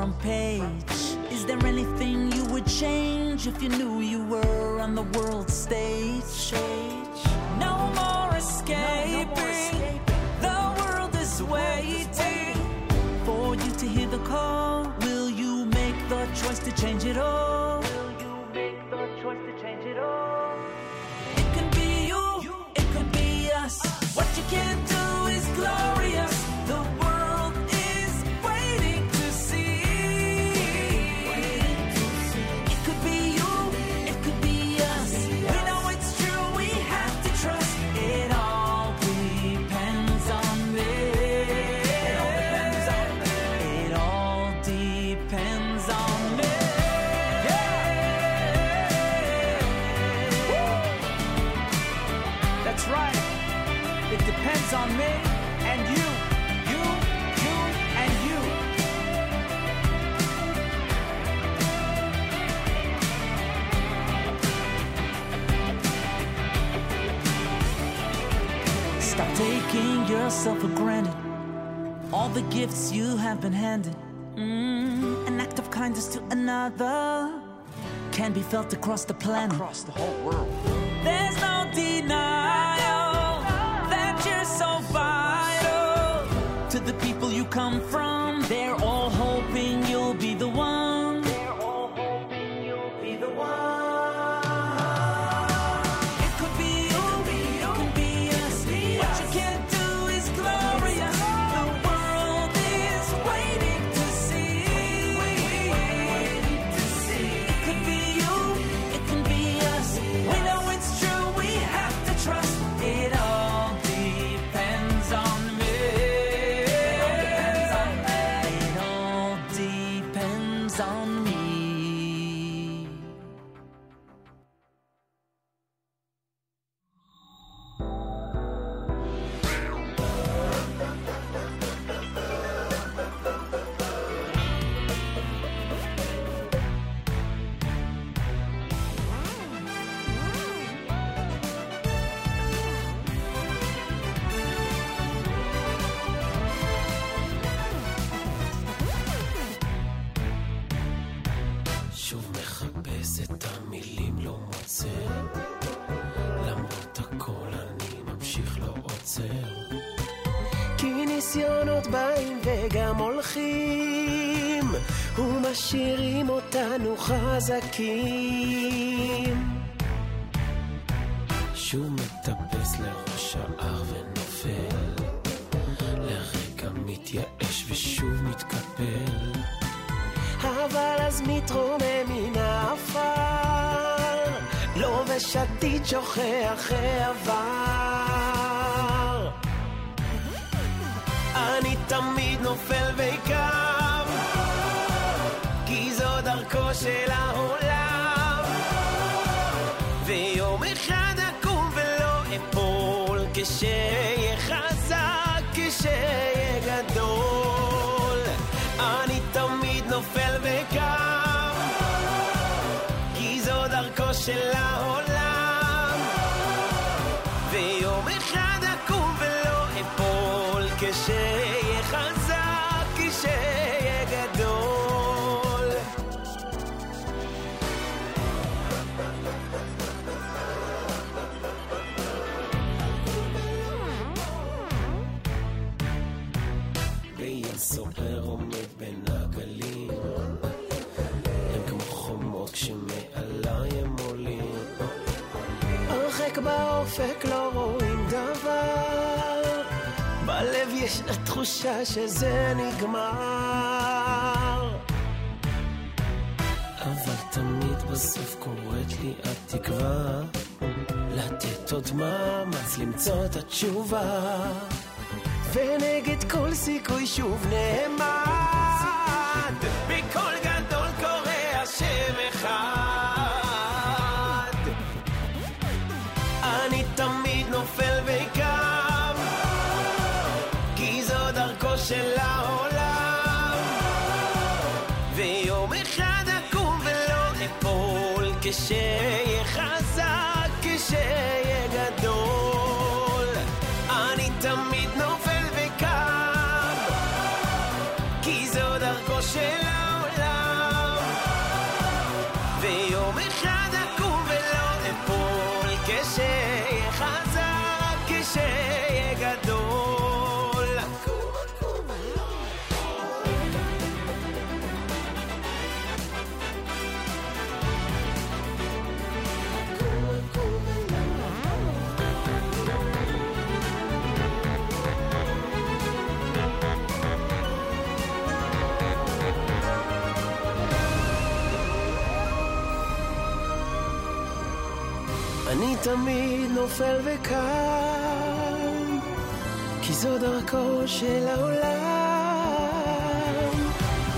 front page. Is there anything you would change if you knew felt across the planet, across the whole world. There's no denial that you're so vital to the people you come from. חזקים. שהוא מטפס לראש ההר ונופל, לרגע מתייאש ושוב מתקפל. אבל אז מתרומם מן העפר, לא לובש עתיד שוכח העבר. אני תמיד נופל ו... סופו של העולם. ויום אחד אקום ולא אפול, כשאהיה חזק, כשאהיה גדול. אני תמיד נופל וקם, כי זו דרכו של העולם. ויום אחד אקום ולא אפול, כשאהיה חזק, כשאהיה... יש לה תחושה שזה נגמר. אבל תמיד בסוף קוראת לי התקווה, לתת עוד מאמץ למצוא את התשובה, ונגד כל סיכוי שוב נעמד, בקול גדול קורא השם אחד. to share. תמיד נופל וקם, כי זו דרכו של העולם.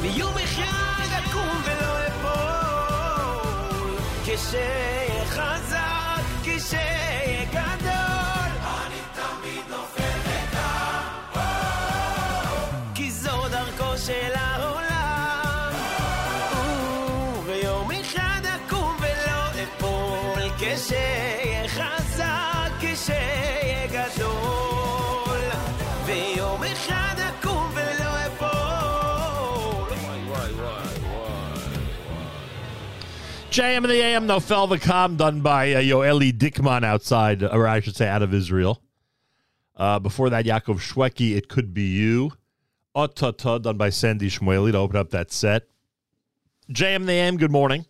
ויום אחד אקום ולא אפול, כשאהיה שאהיה גדול, ויום אחד אקום ולא JM in the AM, Nofel Vakam, done by uh, Yoeli Dickman outside, or I should say out of Israel. Uh, before that, Yaakov Shweki, It Could Be You. Otata, done by Sandy Shmueli to open up that set. JM the AM, good morning.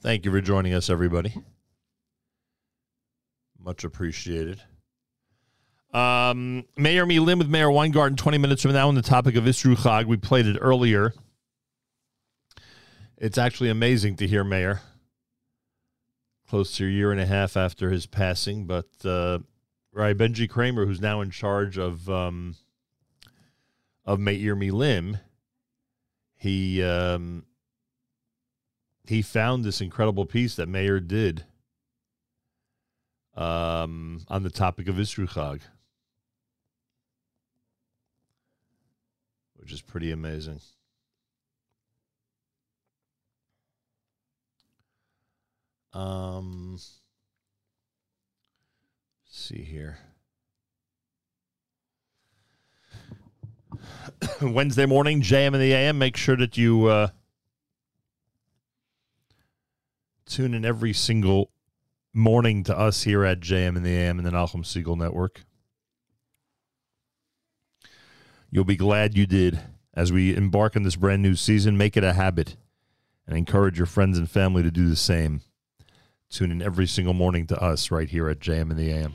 Thank you for joining us, everybody. Much appreciated. Um, Meir Milim with Meir Weingarten 20 minutes from now on the topic of Isru Chag. We played it earlier. It's actually amazing to hear Meir close to a year and a half after his passing. But uh, right, Benji Kramer, who's now in charge of um, of Meir Milim, he um, he found this incredible piece that Meir did um, on the topic of Isru Chag, which is pretty amazing. Um, see here. [COUGHS] Wednesday morning, JM in the AM. Make sure that you uh, tune in every single morning to us here at JM in the AM and the Nachum Segal Network. You'll be glad you did as we embark on this brand new season. Make it a habit and encourage your friends and family to do the same. Tune in every single morning to us right here at JM in the AM.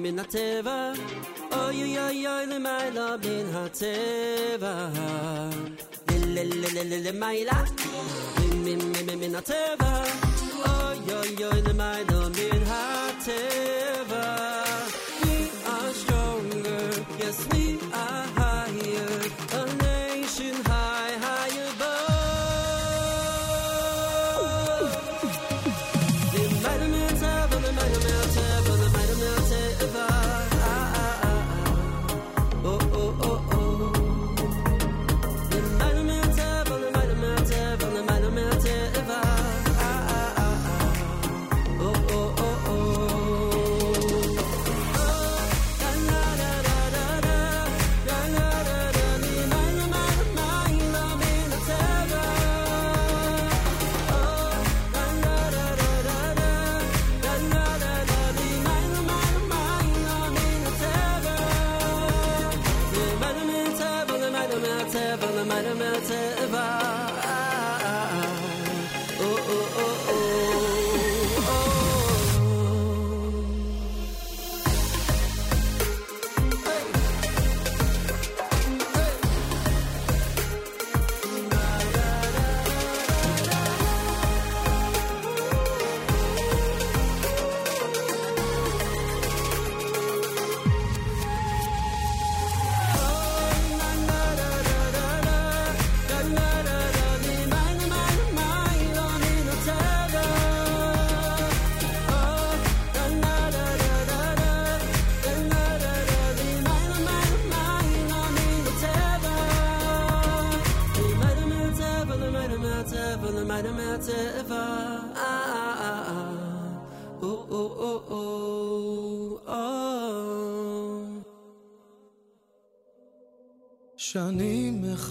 מן הטבע, אוי אוי אוי אוי למעלה מן הטבע. למעלה, מן הטבע, אוי אוי אוי למעלה מן הטבע.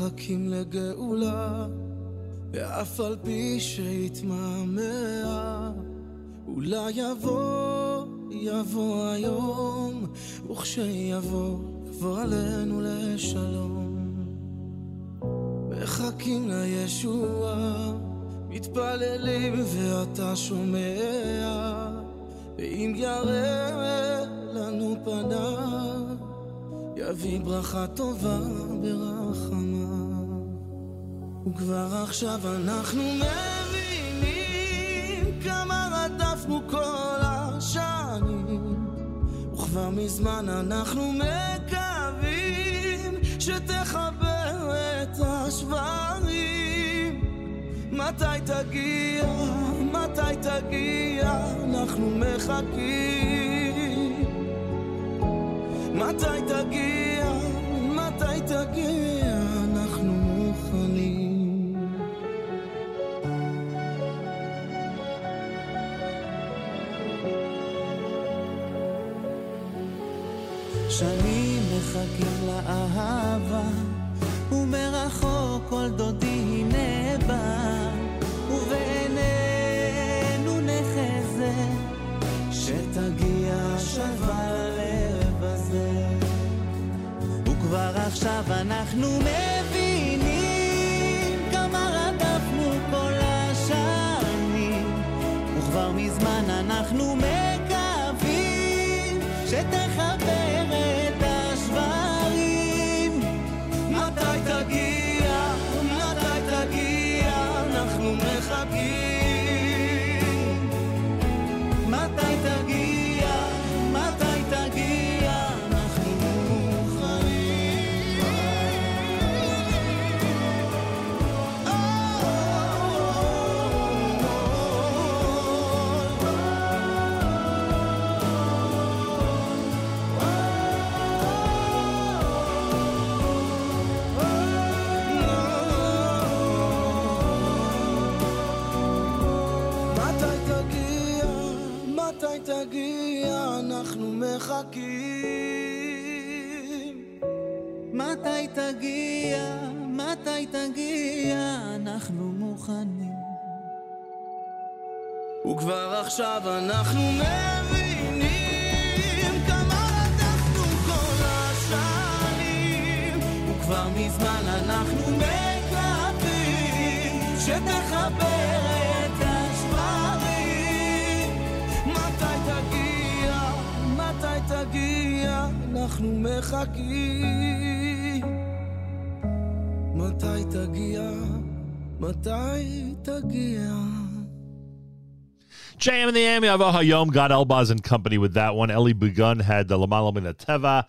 מחכים לגאולה, ואף על פי שהתמהמה, אולי יבוא, יבוא היום, וכשיבוא, יבוא עלינו לשלום. מחכים לישועה, מתפללים ואתה שומע, ואם יראה לנו פניו, יביא ברכה טובה ברחמה. וכבר עכשיו אנחנו מבינים כמה רדפנו כל השנים, וכבר מזמן אנחנו מקווים שתחבר את השברים. מתי תגיע, מתי תגיע, אנחנו מחכים. מתי תגיע, מתי תגיע, שנים מחכים לאהבה, ומרחוק כל דודי הנה בא, ובעינינו נחזה, שתגיע שווה ללב הזה. וכבר עכשיו אנחנו מבינים כמה רדפנו כל השנים, וכבר מזמן אנחנו מקווים שתחבר וכבר עכשיו אנחנו מבינים כמה רדפנו כל השנים, וכבר מזמן אנחנו מקווים שתחבר את השברים. מתי תגיע, מתי תגיע, אנחנו מחכים. מתי תגיע, מתי תגיע. JM in the AM, Yavo Hayom, Gad Elbaz and company with that one. Eli Begun had the Lamalam in Teva.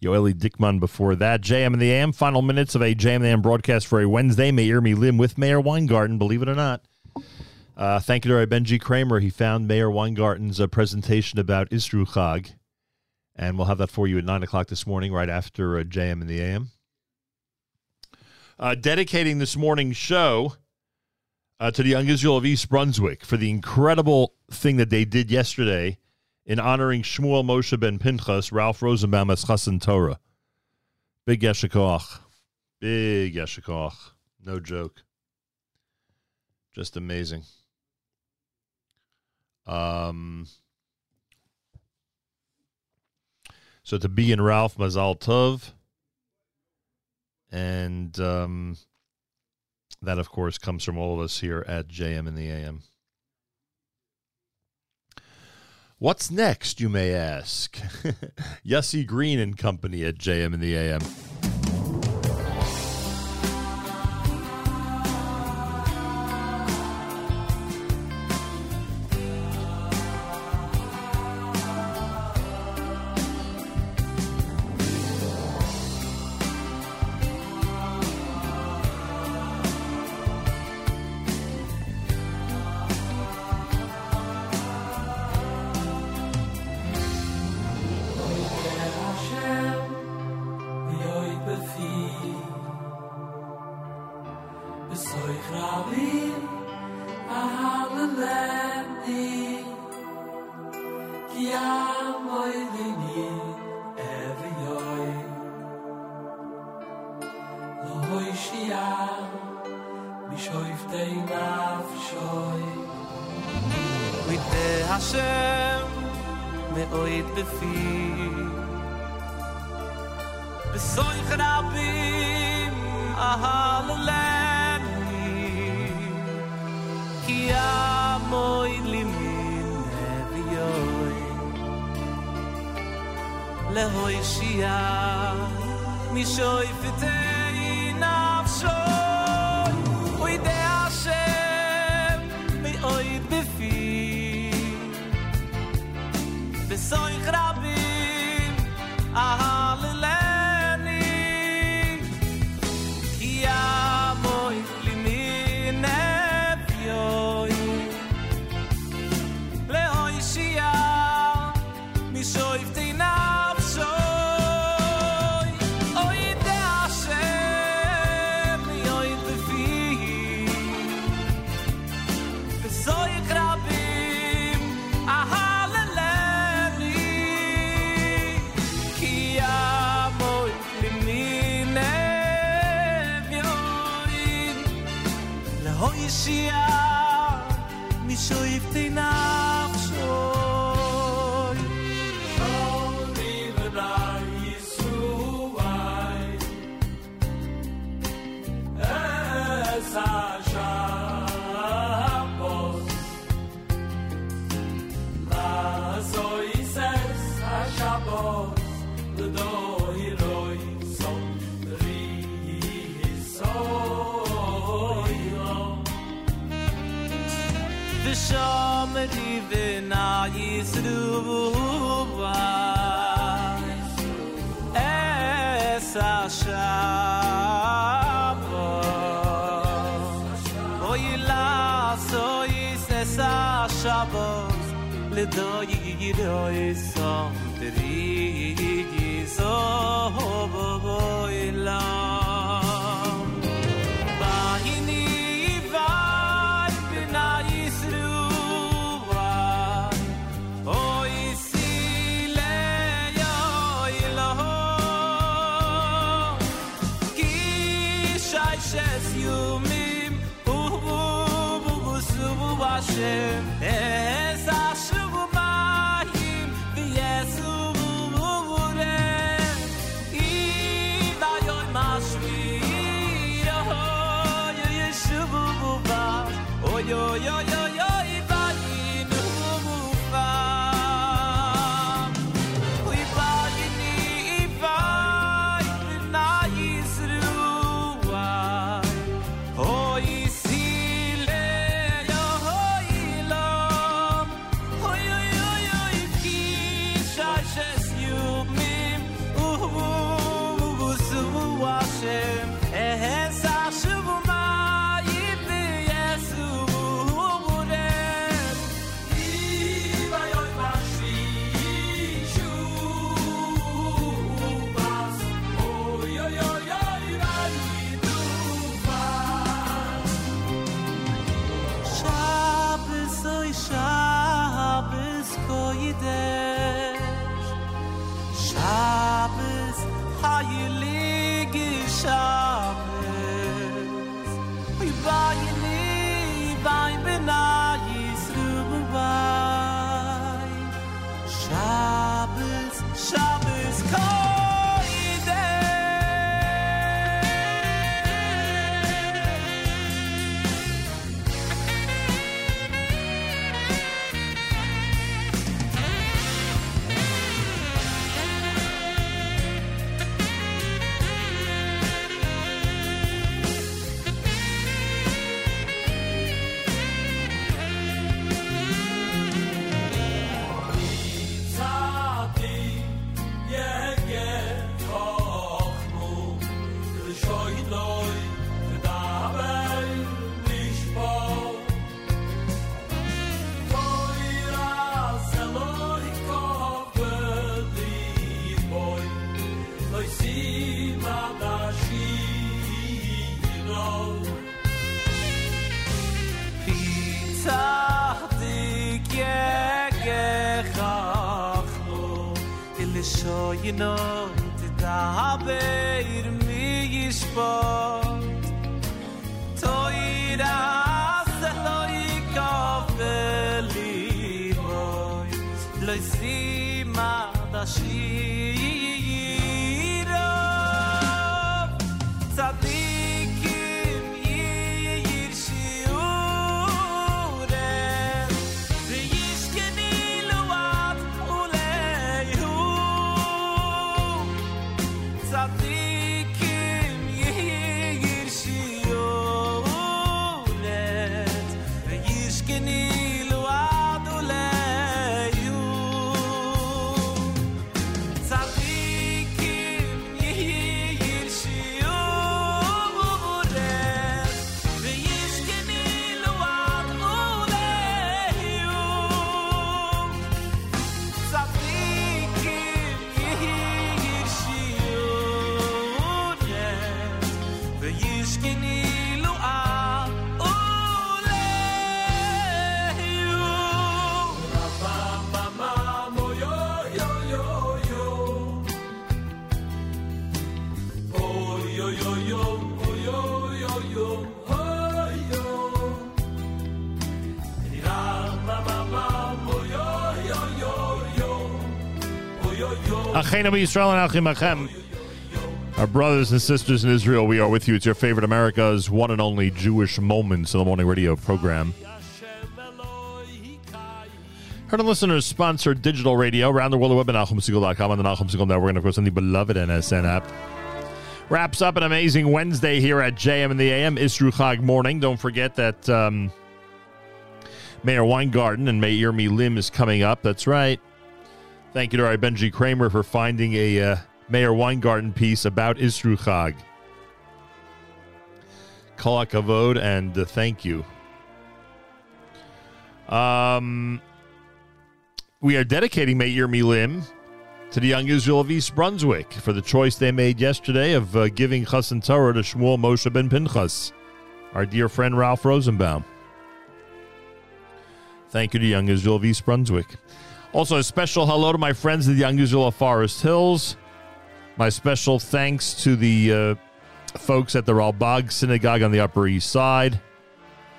Yoeli Dickman before that. JM in the AM, final minutes of a JM in the AM broadcast for a Wednesday. Meir Milim with Meir Weingarten, believe it or not. Uh, thank you to our Benji Kramer. He found Meir Weingarten's uh, presentation about Isru Chag. And we'll have that for you at 9 o'clock this morning, right after uh, JM in the AM. Uh, dedicating this morning's show uh, to the Young Israel of East Brunswick for the incredible thing that they did yesterday in honoring Shmuel Moshe ben Pinchas, Ralph Rosenbaum as Chassan Torah. Big Yeshikoach. Big Yeshikoach. No joke. Just amazing. Um, so to be in Ralph Mazal Tov. And um, that, of course, comes from all of us here at JM in the AM. What's next, you may ask? [LAUGHS] Yossi Green and Company at JM in the AM. Our brothers and sisters in Israel, we are with you. It's your favorite America's one and only Jewish Moments in the Morning Radio program. Heard and listeners sponsored digital radio around the world web at NachumSegal.com on the Nachum Segal Network, and of course on the beloved NSN app. Wraps up an amazing Wednesday here at JM in the AM Isru Chag morning. Don't forget that um, Meir Weingarten and Meir Milim is coming up. That's right. Thank you to our Benji Kramer for finding a uh, Meir Weingarten piece about Isru Chag. Kol hakavod and uh, thank you. Um, we are dedicating Meir Milim to the young Israel of East Brunswick for the choice they made yesterday of uh, giving Chassan Torah to Shmuel Moshe ben Pinchas, our dear friend Ralph Rosenbaum. Thank you to Young Israel of East Brunswick. Also, a special hello to my friends at the of Forest Hills. My special thanks to the uh, folks at the Ralbag Synagogue on the Upper East Side.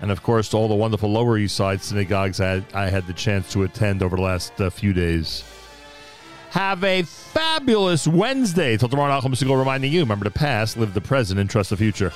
And of course, to all the wonderful Lower East Side synagogues I had, I had the chance to attend over the last uh, few days. Have a fabulous Wednesday. Till tomorrow, Nachum Segal reminding you remember the past, live the present, and trust the future.